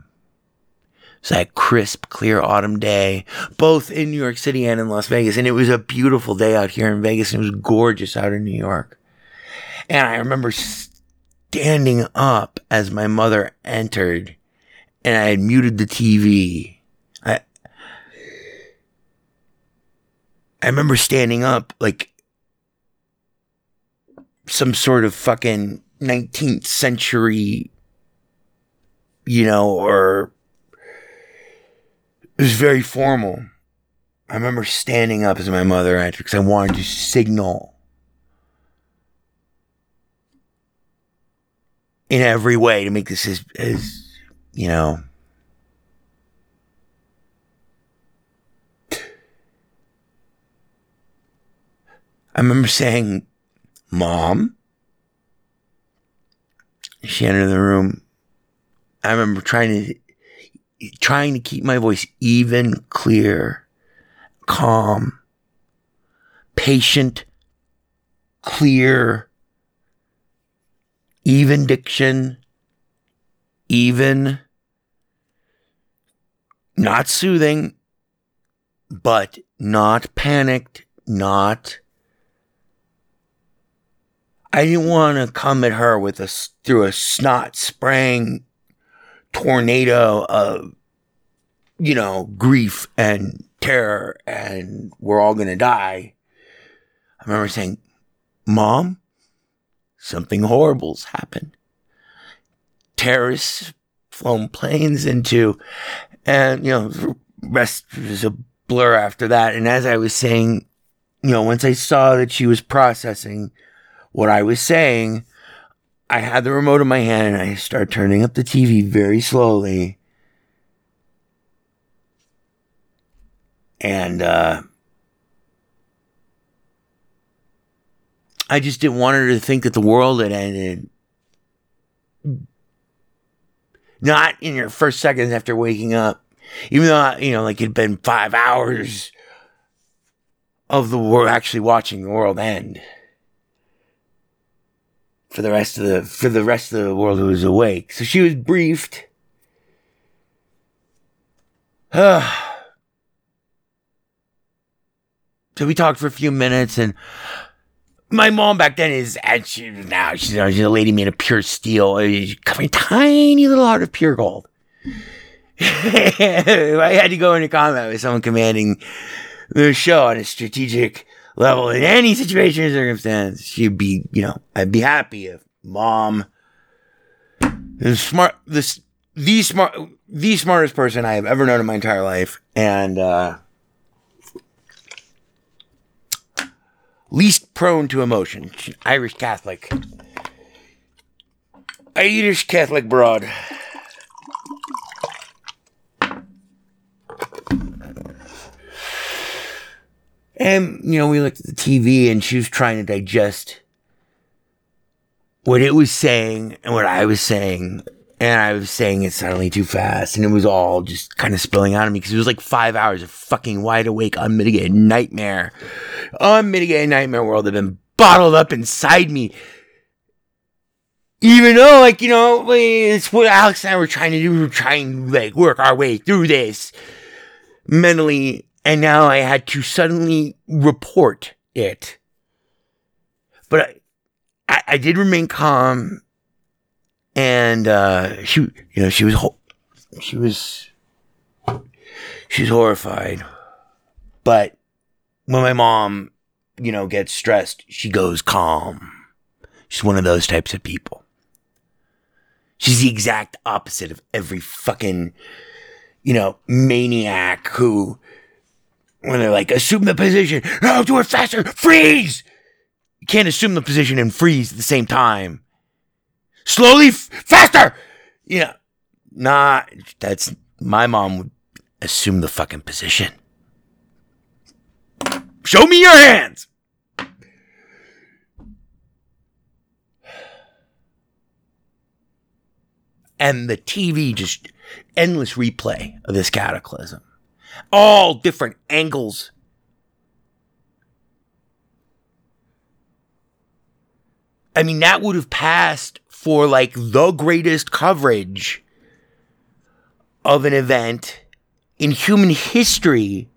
It was that crisp, clear autumn day, both in New York City and in Las Vegas. And it was a beautiful day out here in Vegas. And it was gorgeous out in New York. And I remember standing up as my mother entered and I had muted the TV. I, I remember standing up like some sort of fucking 19th century, you know, or it was very formal. I remember standing up as my mother entered because I wanted to signal in every way to make this as, as you know, I remember saying, Mom. She entered the room. I remember trying to trying to keep my voice even, clear, calm, patient, clear, even diction, even, not soothing, but not panicked, not. I didn't want to come at her with a through a snot spraying tornado of, you know, grief and terror, and we're all gonna die. I remember saying, "Mom, something horrible's happened. Terrorists flown planes into, and you know, rest was a blur after that. And as I was saying, you know, once I saw that she was processing what I was saying, I had the remote in my hand and I started turning up the TV very slowly. And, uh, I just didn't want her to think that the world had ended. Not in your first seconds after waking up. Even though, you know, like it'd been five hours of the world actually watching the world end. For the rest of the for the rest of the world who was awake. So she was briefed. (sighs) so we talked for a few minutes and my mom back then is, and she now she's, she's a lady made of pure steel, covering tiny little heart of pure gold. (laughs) I had to go into combat with someone commanding the show on a strategic level in any situation or circumstance. She'd be, you know, I'd be happy if mom, the smart, this, the smart, the smartest person I have ever known in my entire life, and uh, least prone to emotion. Irish Catholic. Irish Catholic broad. And, you know, we looked at the TV and she was trying to digest what it was saying and what I was saying. And I was saying it suddenly too fast. And it was all just kind of spilling out of me because it was like five hours of fucking wide awake, unmitigated nightmare. Unmitigated nightmare world that had been bottled up inside me. Even though, like, you know, it's what Alex and I were trying to do. We were trying to, like, work our way through this mentally and now I had to suddenly report it. But I, I, did remain calm, and uh, she, you know, she was, she was, she's horrified. But when my mom, you know, gets stressed, she goes calm. She's one of those types of people. She's the exact opposite of every fucking, you know, maniac who when they're like, assume the position. No, do it faster. Freeze. You can't assume the position and freeze at the same time. Slowly, f- faster. Yeah. Nah, that's my mom would assume the fucking position. Show me your hands. And the TV just endless replay of this cataclysm all different angles. I mean, that would have passed for like the greatest coverage of an event in human history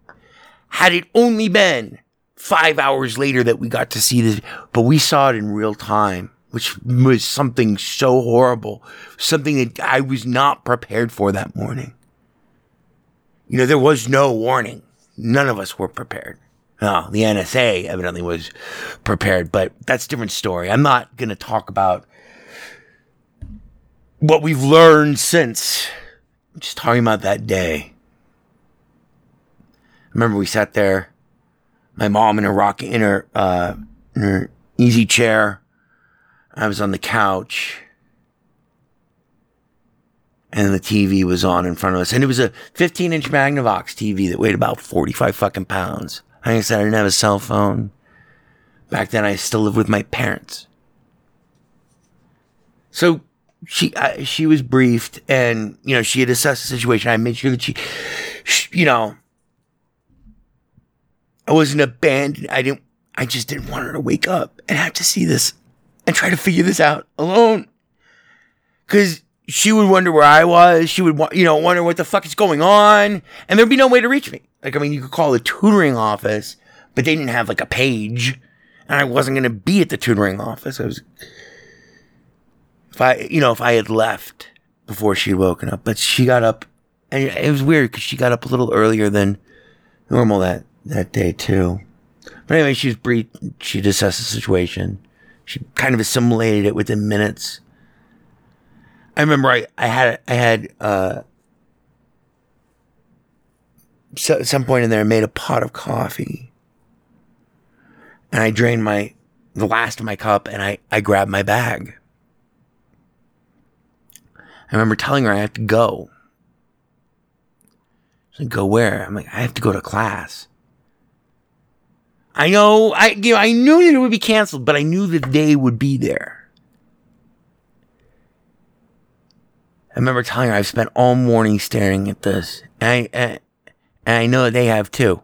had it only been five hours later that we got to see this, but we saw it in real time, which was something so horrible, something that I was not prepared for that morning. You know, there was no warning. None of us were prepared. No, the NSA evidently was prepared, but that's a different story. I'm not going to talk about what we've learned since. I'm just talking about that day. Remember, we sat there, my mom in her rock in her uh, in her easy chair. I was on the couch and the TV was on in front of us. And it was a 15 inch Magnavox TV that weighed about 45 fucking pounds. Like I said, I didn't have a cell phone. Back then, I still lived with my parents. So she uh, she was briefed, and you know she had assessed the situation. I made sure that she, she you know, I wasn't abandoned. I didn't. I just didn't want her to wake up and have to see this and try to figure this out alone. Cause she would wonder where I was. She would, you know, wonder what the fuck is going on. And there'd be no way to reach me. Like, I mean, you could call the tutoring office, but they didn't have like a page. And I wasn't going to be at the tutoring office. I was, if I, you know, if I had left before she had woken up, but she got up and it was weird because she got up a little earlier than normal that, that day too. But anyway, she was brief. She assessed the situation. She kind of assimilated it within minutes. I remember I, I had I had uh so, some point in there I made a pot of coffee. And I drained my the last of my cup and I, I grabbed my bag. I remember telling her I have to go. She's like, go where? I'm like, I have to go to class. I know I you know I knew that it would be canceled, but I knew that they would be there. I remember telling her I've spent all morning staring at this, and I and, I know that they have too,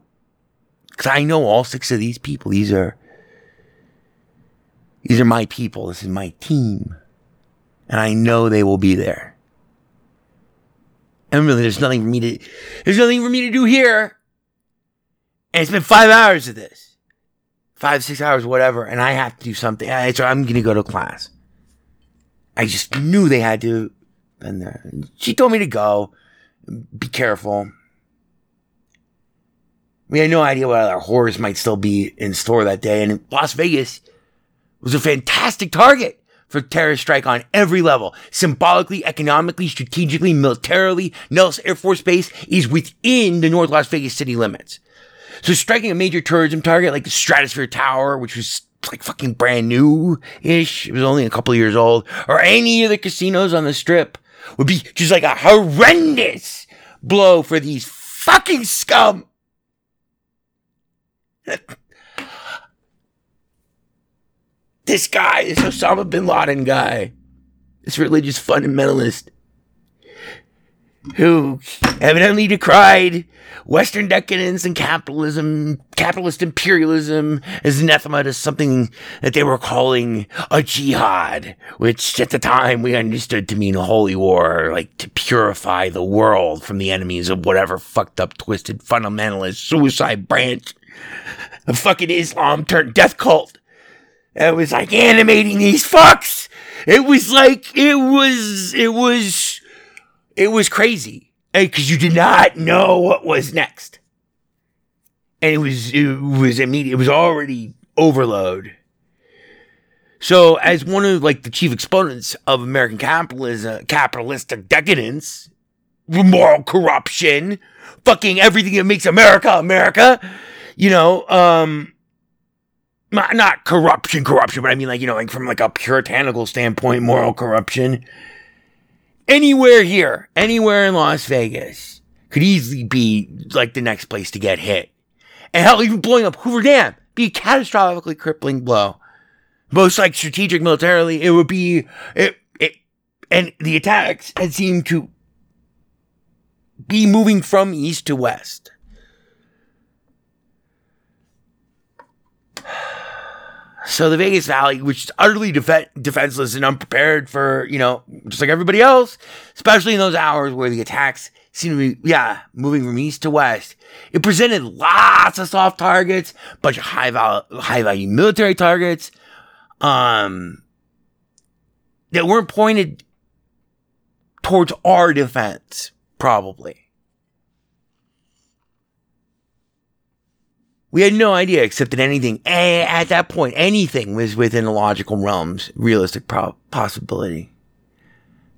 because I know all six of these people. These are these are my people. This is my team, and I know they will be there. And really, there's nothing for me to there's nothing for me to do here. And it's been five hours of this, five six hours, whatever, and I have to do something. I- So I'm gonna go to class. I just knew they had to been there. She told me to go. Be careful. We had no idea what other horrors might still be in store that day, and Las Vegas was a fantastic target for terrorist strike on every level. Symbolically, economically, strategically, militarily, Nellis Air Force Base is within the North Las Vegas city limits. So striking a major tourism target like the Stratosphere Tower, which was like fucking brand new ish, it was only a couple years old, or any of the casinos on the strip would be just like a horrendous blow for these fucking scum. (laughs) this guy, this Osama bin Laden guy, this religious fundamentalist, who evidently decried Western decadence and capitalism, capitalist imperialism as anathema to something that they were calling a jihad, which at the time we understood to mean a holy war, like to purify the world from the enemies of whatever fucked up, twisted, fundamentalist, suicide branch of fucking Islam turned death cult. It was like animating these fucks. It was like, it was, it was, it was crazy because you did not know what was next. And it was, it was immediate. It was already overload. So as one of like the chief exponents of American capitalism, capitalistic decadence, moral corruption, fucking everything that makes America America, you know, um, not, not corruption, corruption, but I mean like, you know, like from like a puritanical standpoint, moral corruption. Anywhere here, anywhere in Las Vegas could easily be like the next place to get hit. And hell, even blowing up Hoover Dam be a catastrophically crippling blow. Most like strategic militarily, it would be it it and the attacks had seemed to be moving from east to west. So the Vegas Valley, which is utterly def- defenseless and unprepared for, you know, just like everybody else, especially in those hours where the attacks seem to be, yeah, moving from east to west. It presented lots of soft targets, bunch of high value, high value military targets, um, that weren't pointed towards our defense, probably. We had no idea, except that anything, at that point, anything was within the logical realms, realistic pro- possibility.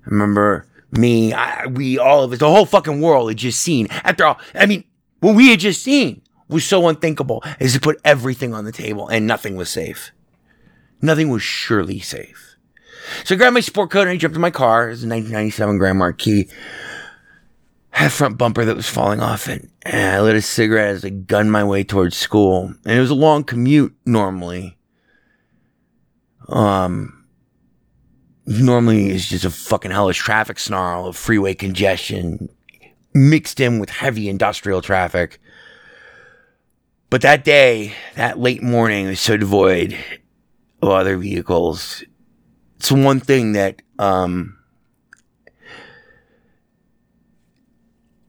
I remember me, I, we, all of us, the whole fucking world had just seen. After all, I mean, what we had just seen was so unthinkable as to put everything on the table and nothing was safe. Nothing was surely safe. So I grabbed my sport coat and I jumped in my car. It was a 1997 Grand Marquis had a front bumper that was falling off it. And I lit a cigarette as I gunned my way towards school. And it was a long commute normally. Um, normally it's just a fucking hellish traffic snarl of freeway congestion mixed in with heavy industrial traffic. But that day, that late morning, was so devoid of other vehicles. It's one thing that um,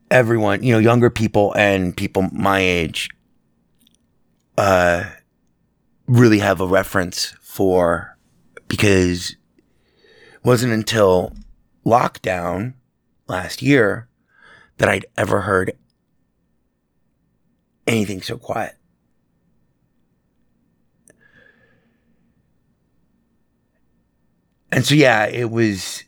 everyone, you know, younger people and people my age, uh, really have a reference for because it wasn't until lockdown last year that I'd ever heard anything so quiet. And so, yeah, it was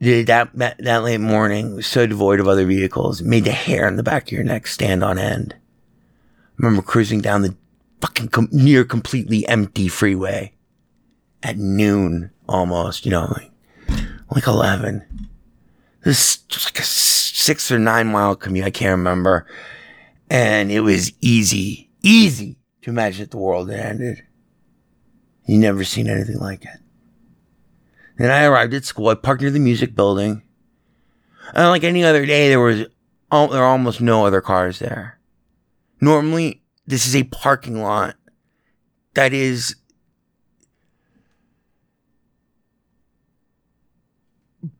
that, that, late morning was so devoid of other vehicles. Made the hair on the back of your neck stand on end. I remember cruising down the fucking com- near completely empty freeway at noon almost, you know, like, like 11. This was like a six or nine mile commute. I can't remember. And it was easy, easy to imagine that the world had ended. You never seen anything like it. Then I arrived at school. I parked near the music building. And like any other day, there was there were almost no other cars there. Normally, this is a parking lot that is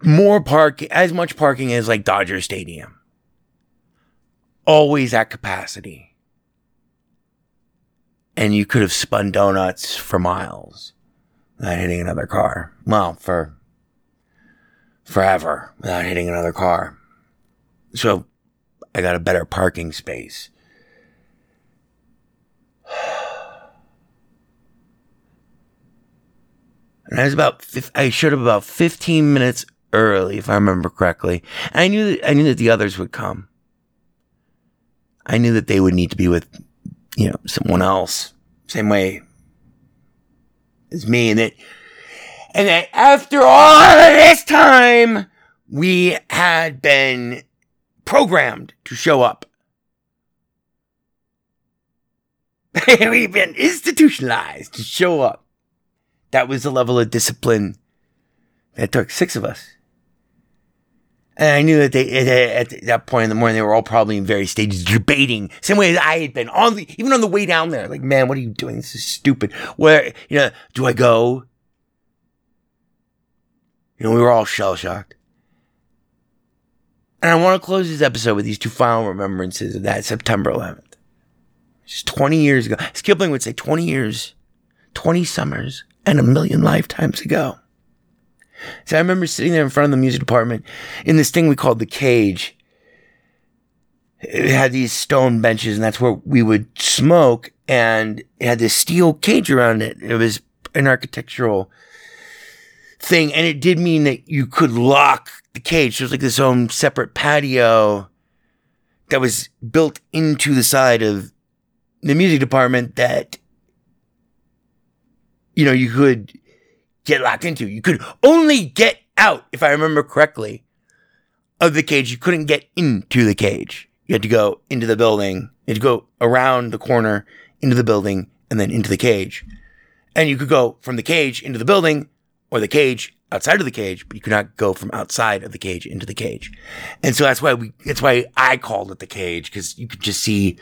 more park as much parking as like Dodger Stadium. Always at capacity. And you could have spun donuts for miles without hitting another car. Well, for forever without hitting another car. So I got a better parking space. And I was about, I showed up about 15 minutes early, if I remember correctly. And I knew that, I knew that the others would come. I knew that they would need to be with, you know, someone else. Same way as me. And that, and that after all of this time, we had been programmed to show up. (laughs) We've been institutionalized to show up. That was the level of discipline that took six of us. And I knew that they, at, at that point in the morning, they were all probably in various stages debating, same way as I had been on the, even on the way down there. Like, man, what are you doing? This is stupid. Where, you know, do I go? You know, we were all shell shocked. And I want to close this episode with these two final remembrances of that September 11th. Just 20 years ago. As Kipling would say, 20 years, 20 summers, and a million lifetimes ago. So I remember sitting there in front of the music department in this thing we called the cage. It had these stone benches, and that's where we would smoke. And it had this steel cage around it. It was an architectural thing, and it did mean that you could lock the cage. There was like this own separate patio that was built into the side of the music department that you know you could get locked into. You could only get out, if I remember correctly, of the cage. You couldn't get into the cage. You had to go into the building. You had to go around the corner into the building and then into the cage. And you could go from the cage into the building or the cage outside of the cage, but you could not go from outside of the cage into the cage. And so that's why we, that's why I called it the cage because you could just see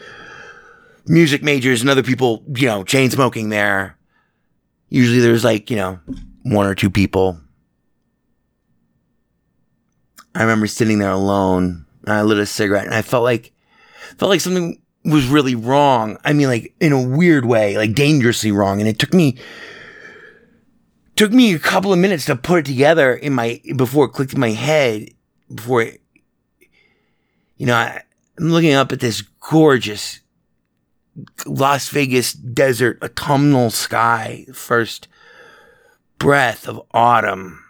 music majors and other people, you know, chain smoking there. Usually there's like, you know, one or two people. I remember sitting there alone and I lit a cigarette and I felt like, felt like something was really wrong. I mean, like in a weird way, like dangerously wrong. And it took me, took me a couple of minutes to put it together in my, before it clicked in my head, before it, you know, I, I'm looking up at this gorgeous Las Vegas desert autumnal sky, first breath of autumn,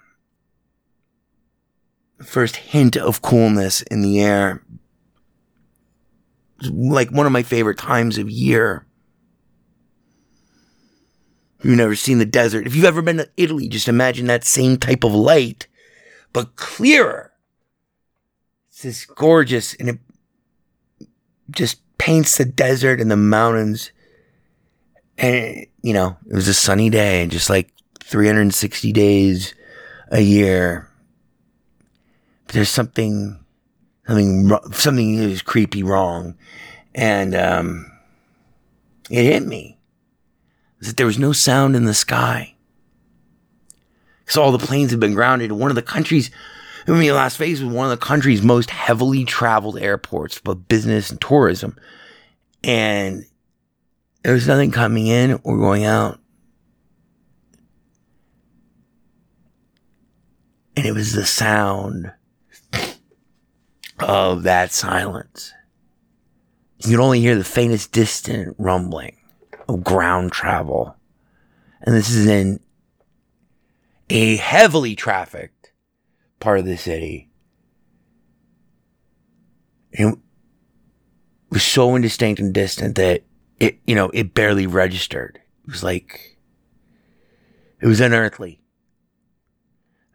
The first hint of coolness in the air. Like one of my favorite times of year. You've never seen the desert, if you've ever been to Italy, just imagine that same type of light, but clearer. It's this gorgeous and it just paints the desert and the mountains. And, you know, it was a sunny day and just like 360 days a year. But there's something, something, something is creepy wrong. And, um, It hit me. That there was no sound in the sky. Because all the planes had been grounded. One of the countries, I mean, Las Vegas was one of the country's most heavily traveled airports for business and tourism. And there was nothing coming in or going out. And it was the sound of that silence. You could only hear the faintest distant rumbling of ground travel. And this is in a heavily trafficked part of the city. It was so indistinct and distant that it, you know, it barely registered. It was like, it was unearthly.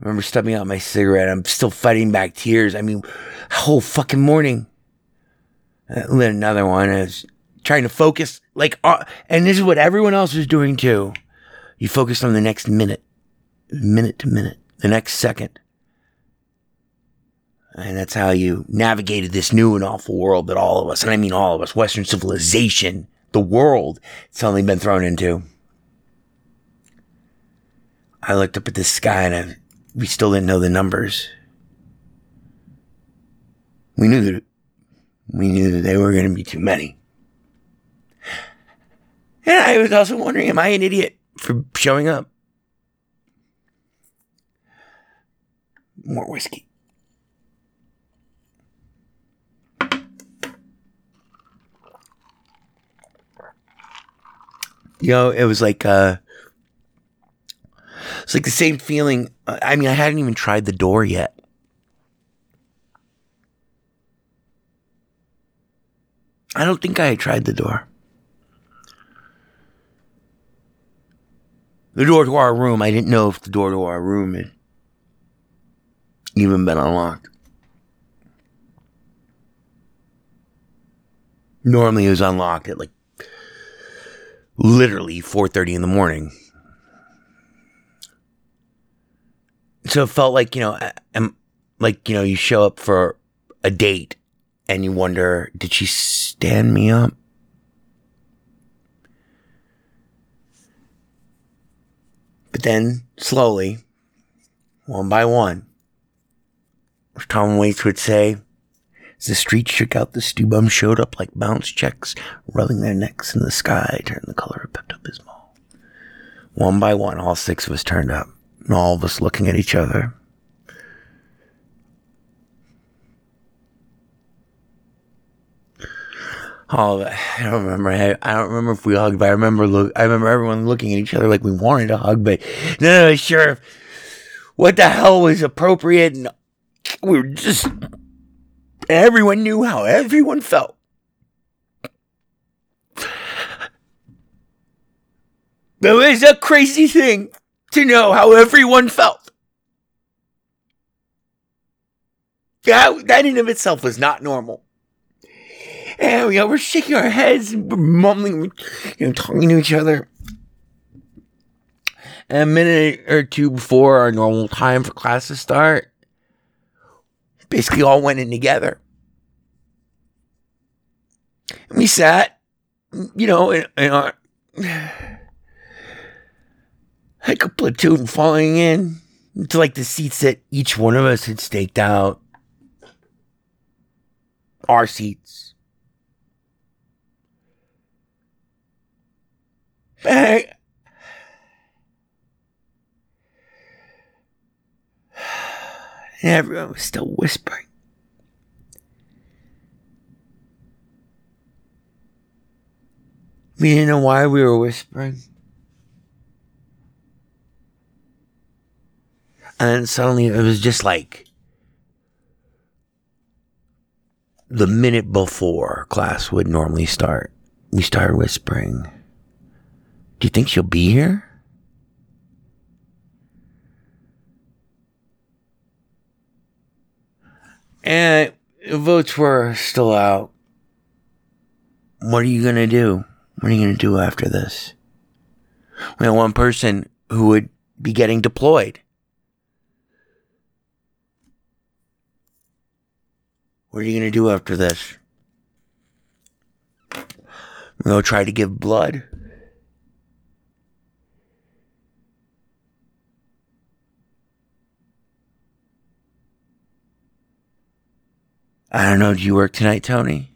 I remember stubbing out my cigarette. I'm still fighting back tears. I mean, whole fucking morning. I lit another one. I was trying to focus, like, uh, and this is what everyone else was doing too. You focused on the next minute, minute to minute, the next second. And that's how you navigated this new and awful world that all of us, and I mean all of us, Western civilization, the world, suddenly been thrown into. I looked up at the sky and I, we still didn't know the numbers. We knew that we knew that they were going to be too many. And I was also wondering, am I an idiot for showing up? More whiskey. You know, it was like uh it's like the same feeling. I mean, I hadn't even tried the door yet. I don't think I had tried the door. The door to our room, I didn't know if the door to our room had even been unlocked. Normally it was unlocked at like literally 4:30 in the morning. So it felt like, you know, I'm like, you know, you show up for a date and you wonder, did she stand me up? But then, slowly, one by one, as Tom Waits would say, as the street shook out, the stew bums showed up like bounce checks, rubbing their necks in the sky, turned the color of Pepto Bismol. One by one, all six us turned up, and all of us looking at each other. It. I don't remember. I, I don't remember if we hugged, but I remember look. I remember everyone looking at each other like we wanted to hug, but no, sure what the hell was appropriate, and we were just. Everyone knew how everyone felt. It was a crazy thing to know how everyone felt. That, that in of itself was not normal. And you know, we're shaking our heads and we're mumbling, you know, talking to each other. And a minute or two before our normal time for class to start, basically all went in together. And we sat, you know, in, in our like a platoon falling in to like the seats that each one of us had staked out. Our seats. Bang. And everyone was still whispering. We didn't know why we were whispering. And then suddenly it was just like the minute before class would normally start. We started whispering. Do you think she'll be here? And votes were still out. What are you going to do? What are you going to do after this? We had one person who would be getting deployed. What are you going to do after this? We'll try to give blood. I don't know. Do you work tonight, Tony?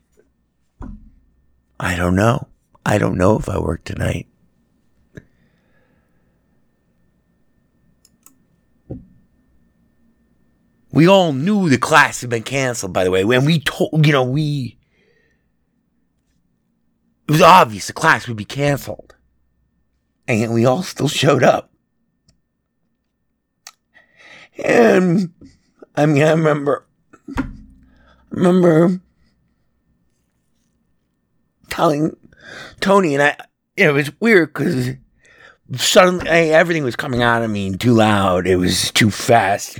I don't know. I don't know if I work tonight. We all knew the class had been canceled, by the way. When we told, you know, we. It was obvious the class would be canceled. And we all still showed up. And, I mean, I remember. I remember telling Tony, and I, it was weird because suddenly everything was coming out of me too loud. It was too fast.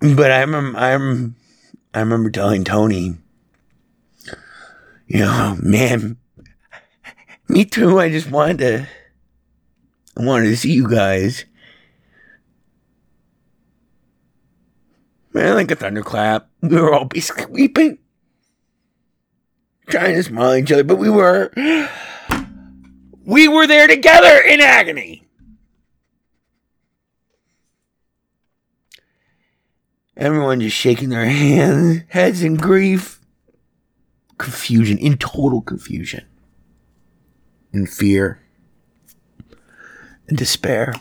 But I remember, I, rem- I remember telling Tony, you know, man, me too. I just wanted to, I wanted to see you guys. Man, like a thunderclap. We were all basically weeping trying to smile at each other, but we were we were there together in agony. Everyone just shaking their hands, heads in grief, confusion, in total confusion, in fear, and despair.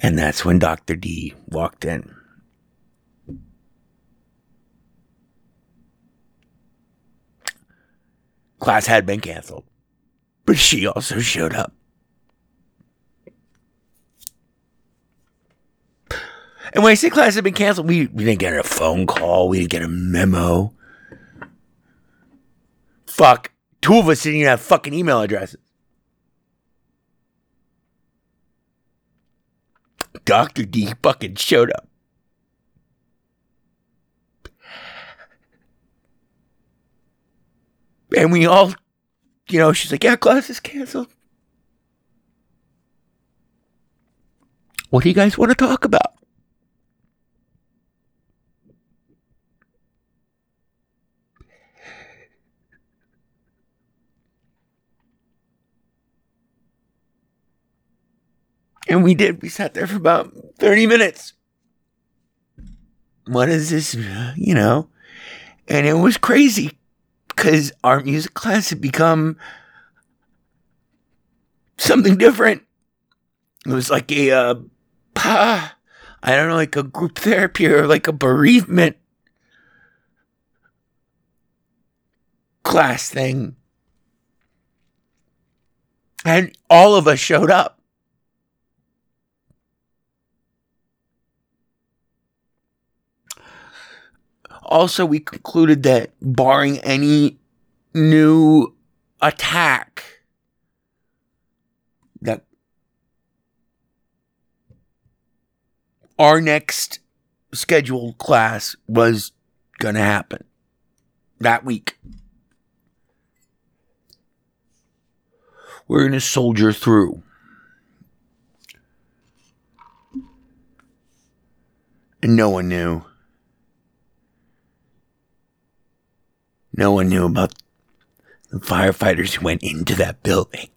And that's when Dr. D walked in. Class had been canceled, but she also showed up. And when I say class had been canceled, we, we didn't get a phone call, we didn't get a memo. Fuck. Two of us didn't even have fucking email addresses. Dr. D fucking showed up. And we all, you know, she's like, yeah, class is canceled. What do you guys want to talk about? And we did. We sat there for about 30 minutes. What is this? You know? And it was crazy because our music class had become something different. It was like a, uh, I don't know, like a group therapy or like a bereavement class thing. And all of us showed up. Also, we concluded that barring any new attack, that our next scheduled class was going to happen that week. We're going to soldier through. And no one knew. No one knew about the firefighters who went into that building.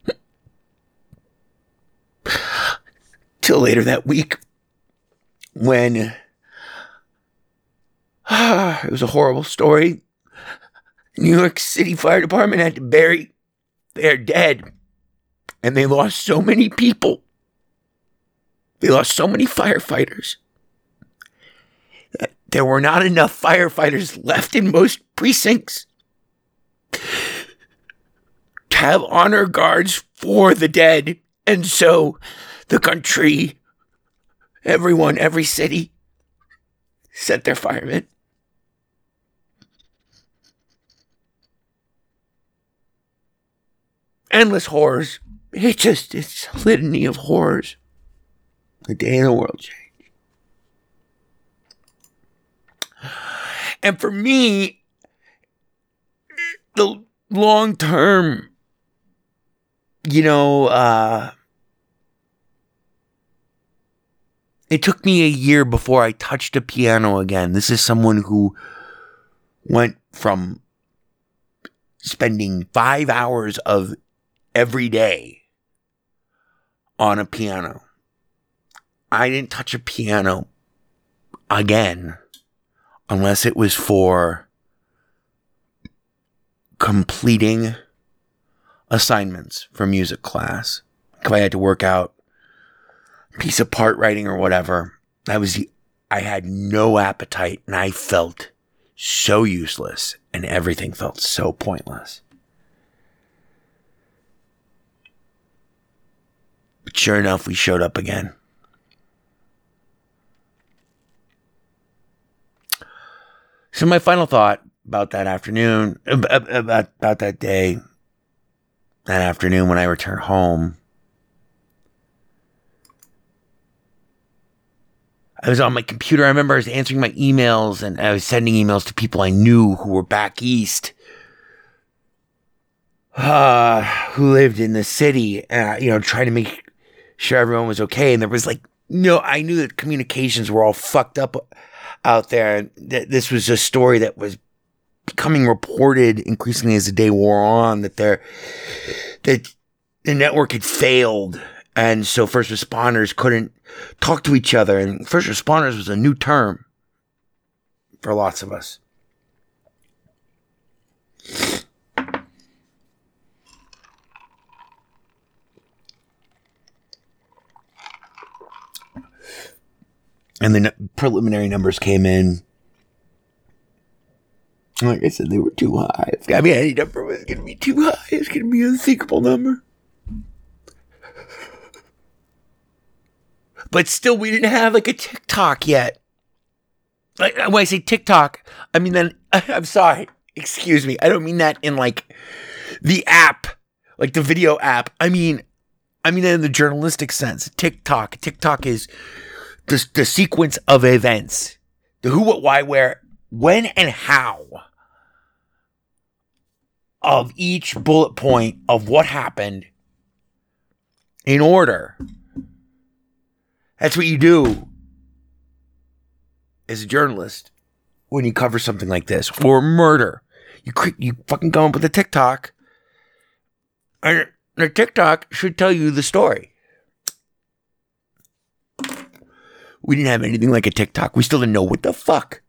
Till later that week, when ah, (sighs) it was a horrible story. New York City Fire Department had to bury their dead, and they lost so many people. They lost so many firefighters. There were not enough firefighters left in most precincts have honor guards for the dead. And so the country, everyone, every city sent their firemen. Endless horrors. It just, it's a litany of horrors. The day in the world changed. And for me, the long term, you know, uh, it took me a year before I touched a piano again. This is someone who went from spending five hours of every day on a piano. I didn't touch a piano again unless it was for completing assignments for music class. If I had to work out a piece of part writing or whatever, I was the, I had no appetite and I felt so useless and everything felt so pointless. But sure enough, we showed up again. So my final thought about that afternoon, about, about, about that day, that afternoon when I returned home, I was on my computer. I remember I was answering my emails and I was sending emails to people I knew who were back east, uh, who lived in the city, uh, you know, trying to make sure everyone was okay. And there was like, no, I knew that communications were all fucked up out there. And th- this was a story that was becoming reported increasingly as the day wore on that there, that the network had failed. And so first responders couldn't talk to each other. And first responders was a new term for lots of us. And the preliminary numbers came in. Like I said, they were too high. I mean, any number was to be too high. It's to be an unthinkable number. But still, we didn't have like a TikTok yet. Like uh, when I say TikTok, I mean then (laughs) I'm sorry. Excuse me. I don't mean that in like the app, like the video app. I mean, I mean in the journalistic sense. TikTok. TikTok is the the sequence of events, the who, what, why, where, when, and how of each bullet point of what happened in order that's what you do as a journalist when you cover something like this or murder. You you fucking come up with a TikTok, and the TikTok should tell you the story. We didn't have anything like a TikTok. We still didn't know what the fuck.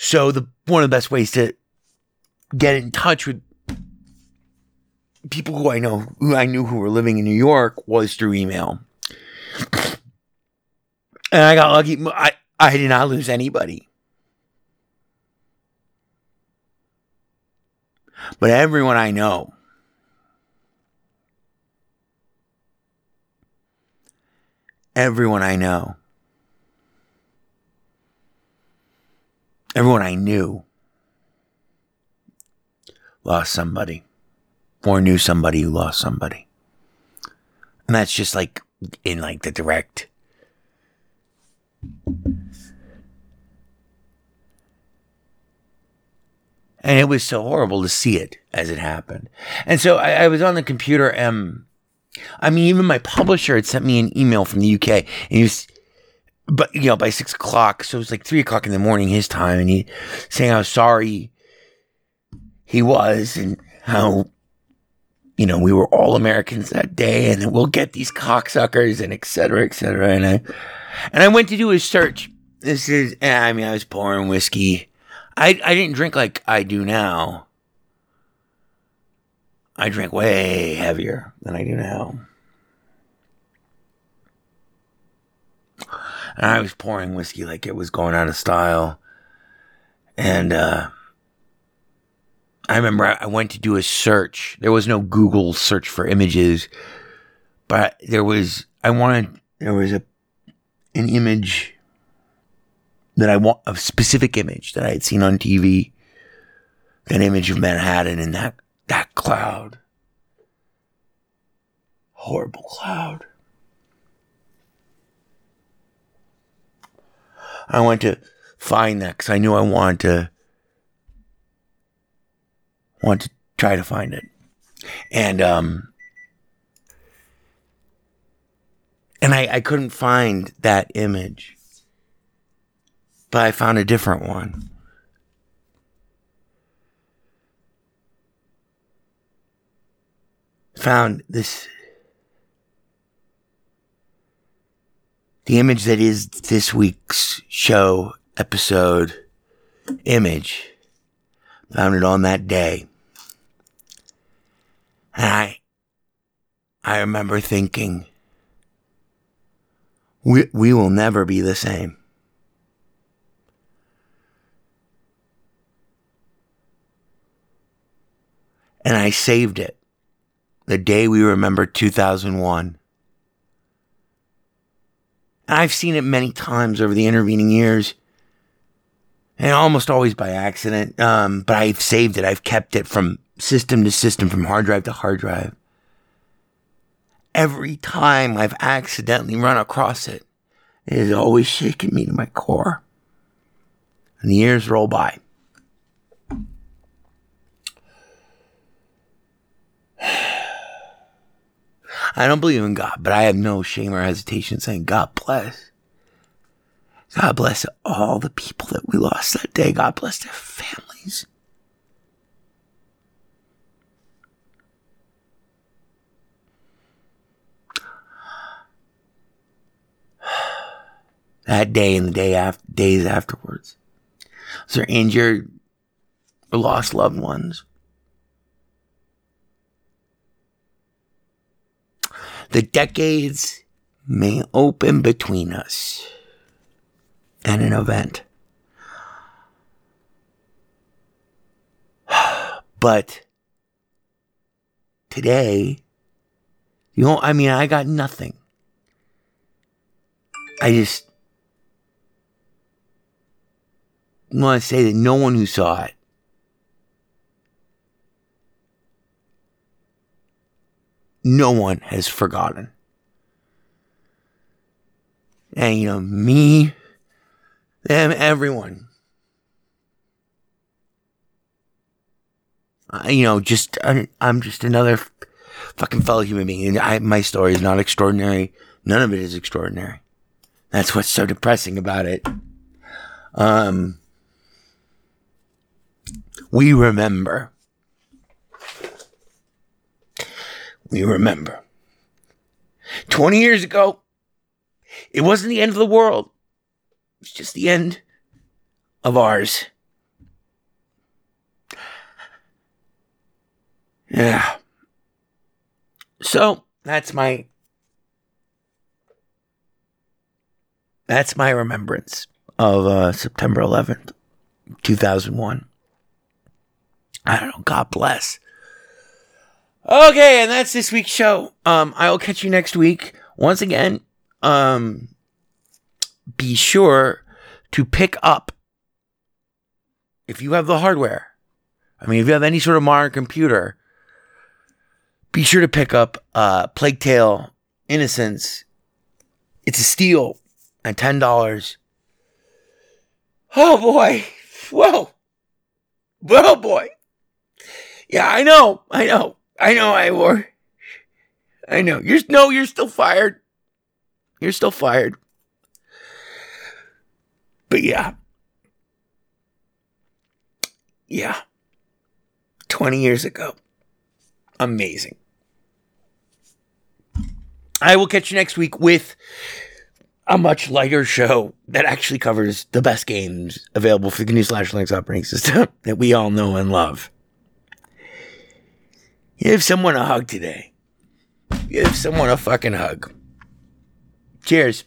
So the one of the best ways to get in touch with people who I know, who I knew who were living in New York was through email. And I got lucky. I, I did not lose anybody. But everyone I know, everyone I know, everyone I knew lost somebody or knew somebody who lost somebody. And that's just like in like the direct and it was so horrible to see it as it happened. And so I, I was on the computer and I mean, even my publisher had sent me an email from the UK and he was, but you know, by six o'clock, so it was like three o'clock in the morning his time, and he saying how sorry he was and how you know, we were all Americans that day and we'll get these cocksuckers and et cetera, et cetera. And I, and I went to do his search. This is, eh, I mean, I was pouring whiskey. I, I didn't drink like I do now. I drank way heavier than I do now. And I was pouring whiskey like it was going out of style. And, uh, I remember I went to do a search. There was no Google search for images, but there was, I wanted, there was a, an image that I want, a specific image that I had seen on TV. That image of Manhattan and that, that cloud. Horrible cloud. I went to find that because I knew I wanted to want to try to find it. And, um, and I, I couldn't find that image. but I found a different one. Found this. The image that is this week's show episode image. Found it on that day. And I, I remember thinking, we, we will never be the same. And I saved it the day we remember 2001. I've seen it many times over the intervening years, and almost always by accident. Um, but I've saved it. I've kept it from system to system, from hard drive to hard drive. Every time I've accidentally run across it, it has always shaken me to my core. And the years roll by. (sighs) I don't believe in God, but I have no shame or hesitation saying God bless. God bless all the people that we lost that day. God bless their families. That day and the day after, days afterwards. There injured or lost loved ones? The decades may open between us and an event. (sighs) But today, you know, I mean, I got nothing. I just want to say that no one who saw it no one has forgotten. And, you know, me, them, everyone. I, you know, just, I, I'm just another fucking fellow human being. And I, my story is not extraordinary. None of it is extraordinary. That's what's so depressing about it. Um, we remember. We remember. 20 years ago, it wasn't the end of the world. It's just the end of ours. Yeah. So, that's my that's my remembrance of uh, September 11th, 2001. I don't know. God bless. Okay, and that's this week's show. Um, I will catch you next week. Once again, um, be sure to pick up if you have the hardware. I mean, if you have any sort of modern computer, be sure to pick up uh, Plague Tale Innocence. It's a steal at ten dollars. Oh boy! Whoa! Whoa, boy! Yeah, I know, I know, I know, I wore. I know. You're no, you're still fired. You're still fired. But yeah. Yeah. 20 years ago. Amazing. I will catch you next week with a much lighter show that actually covers the best games available for the GNU slash Linux operating system (laughs) that we all know and love. Give someone a hug today. Give someone a fucking hug. Cheers.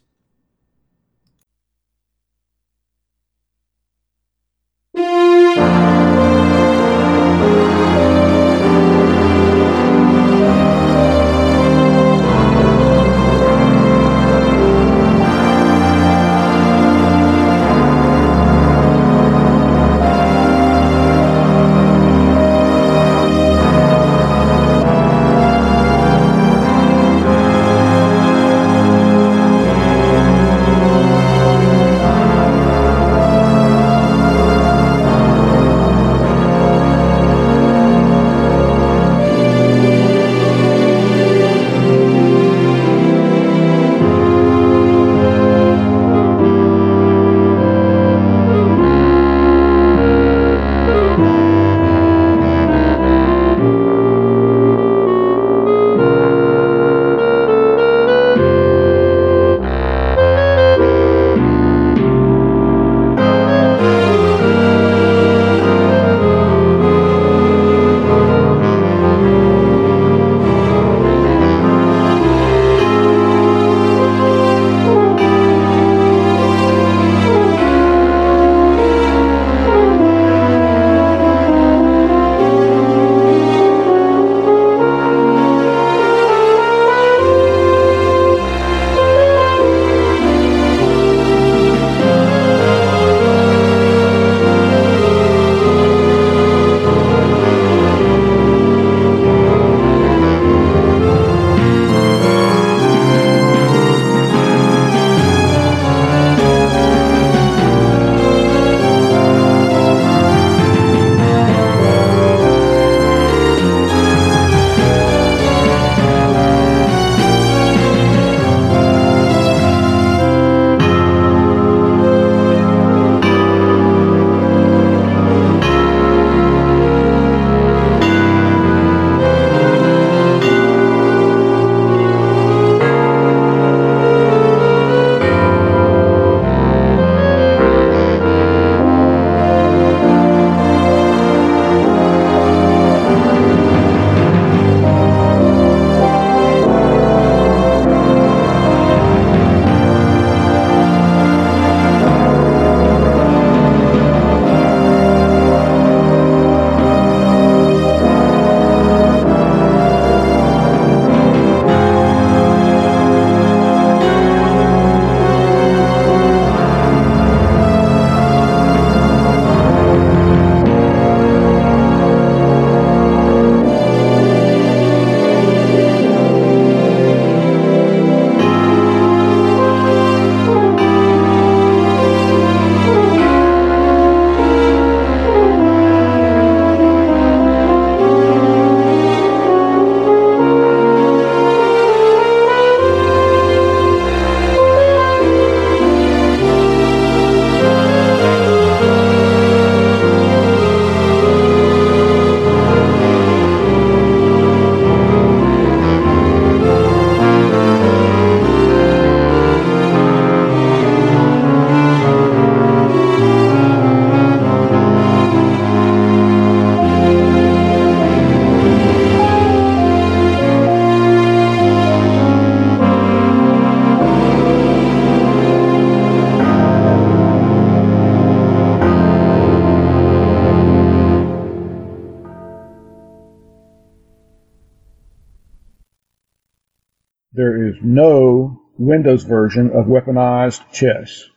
Windows version of weaponized chess.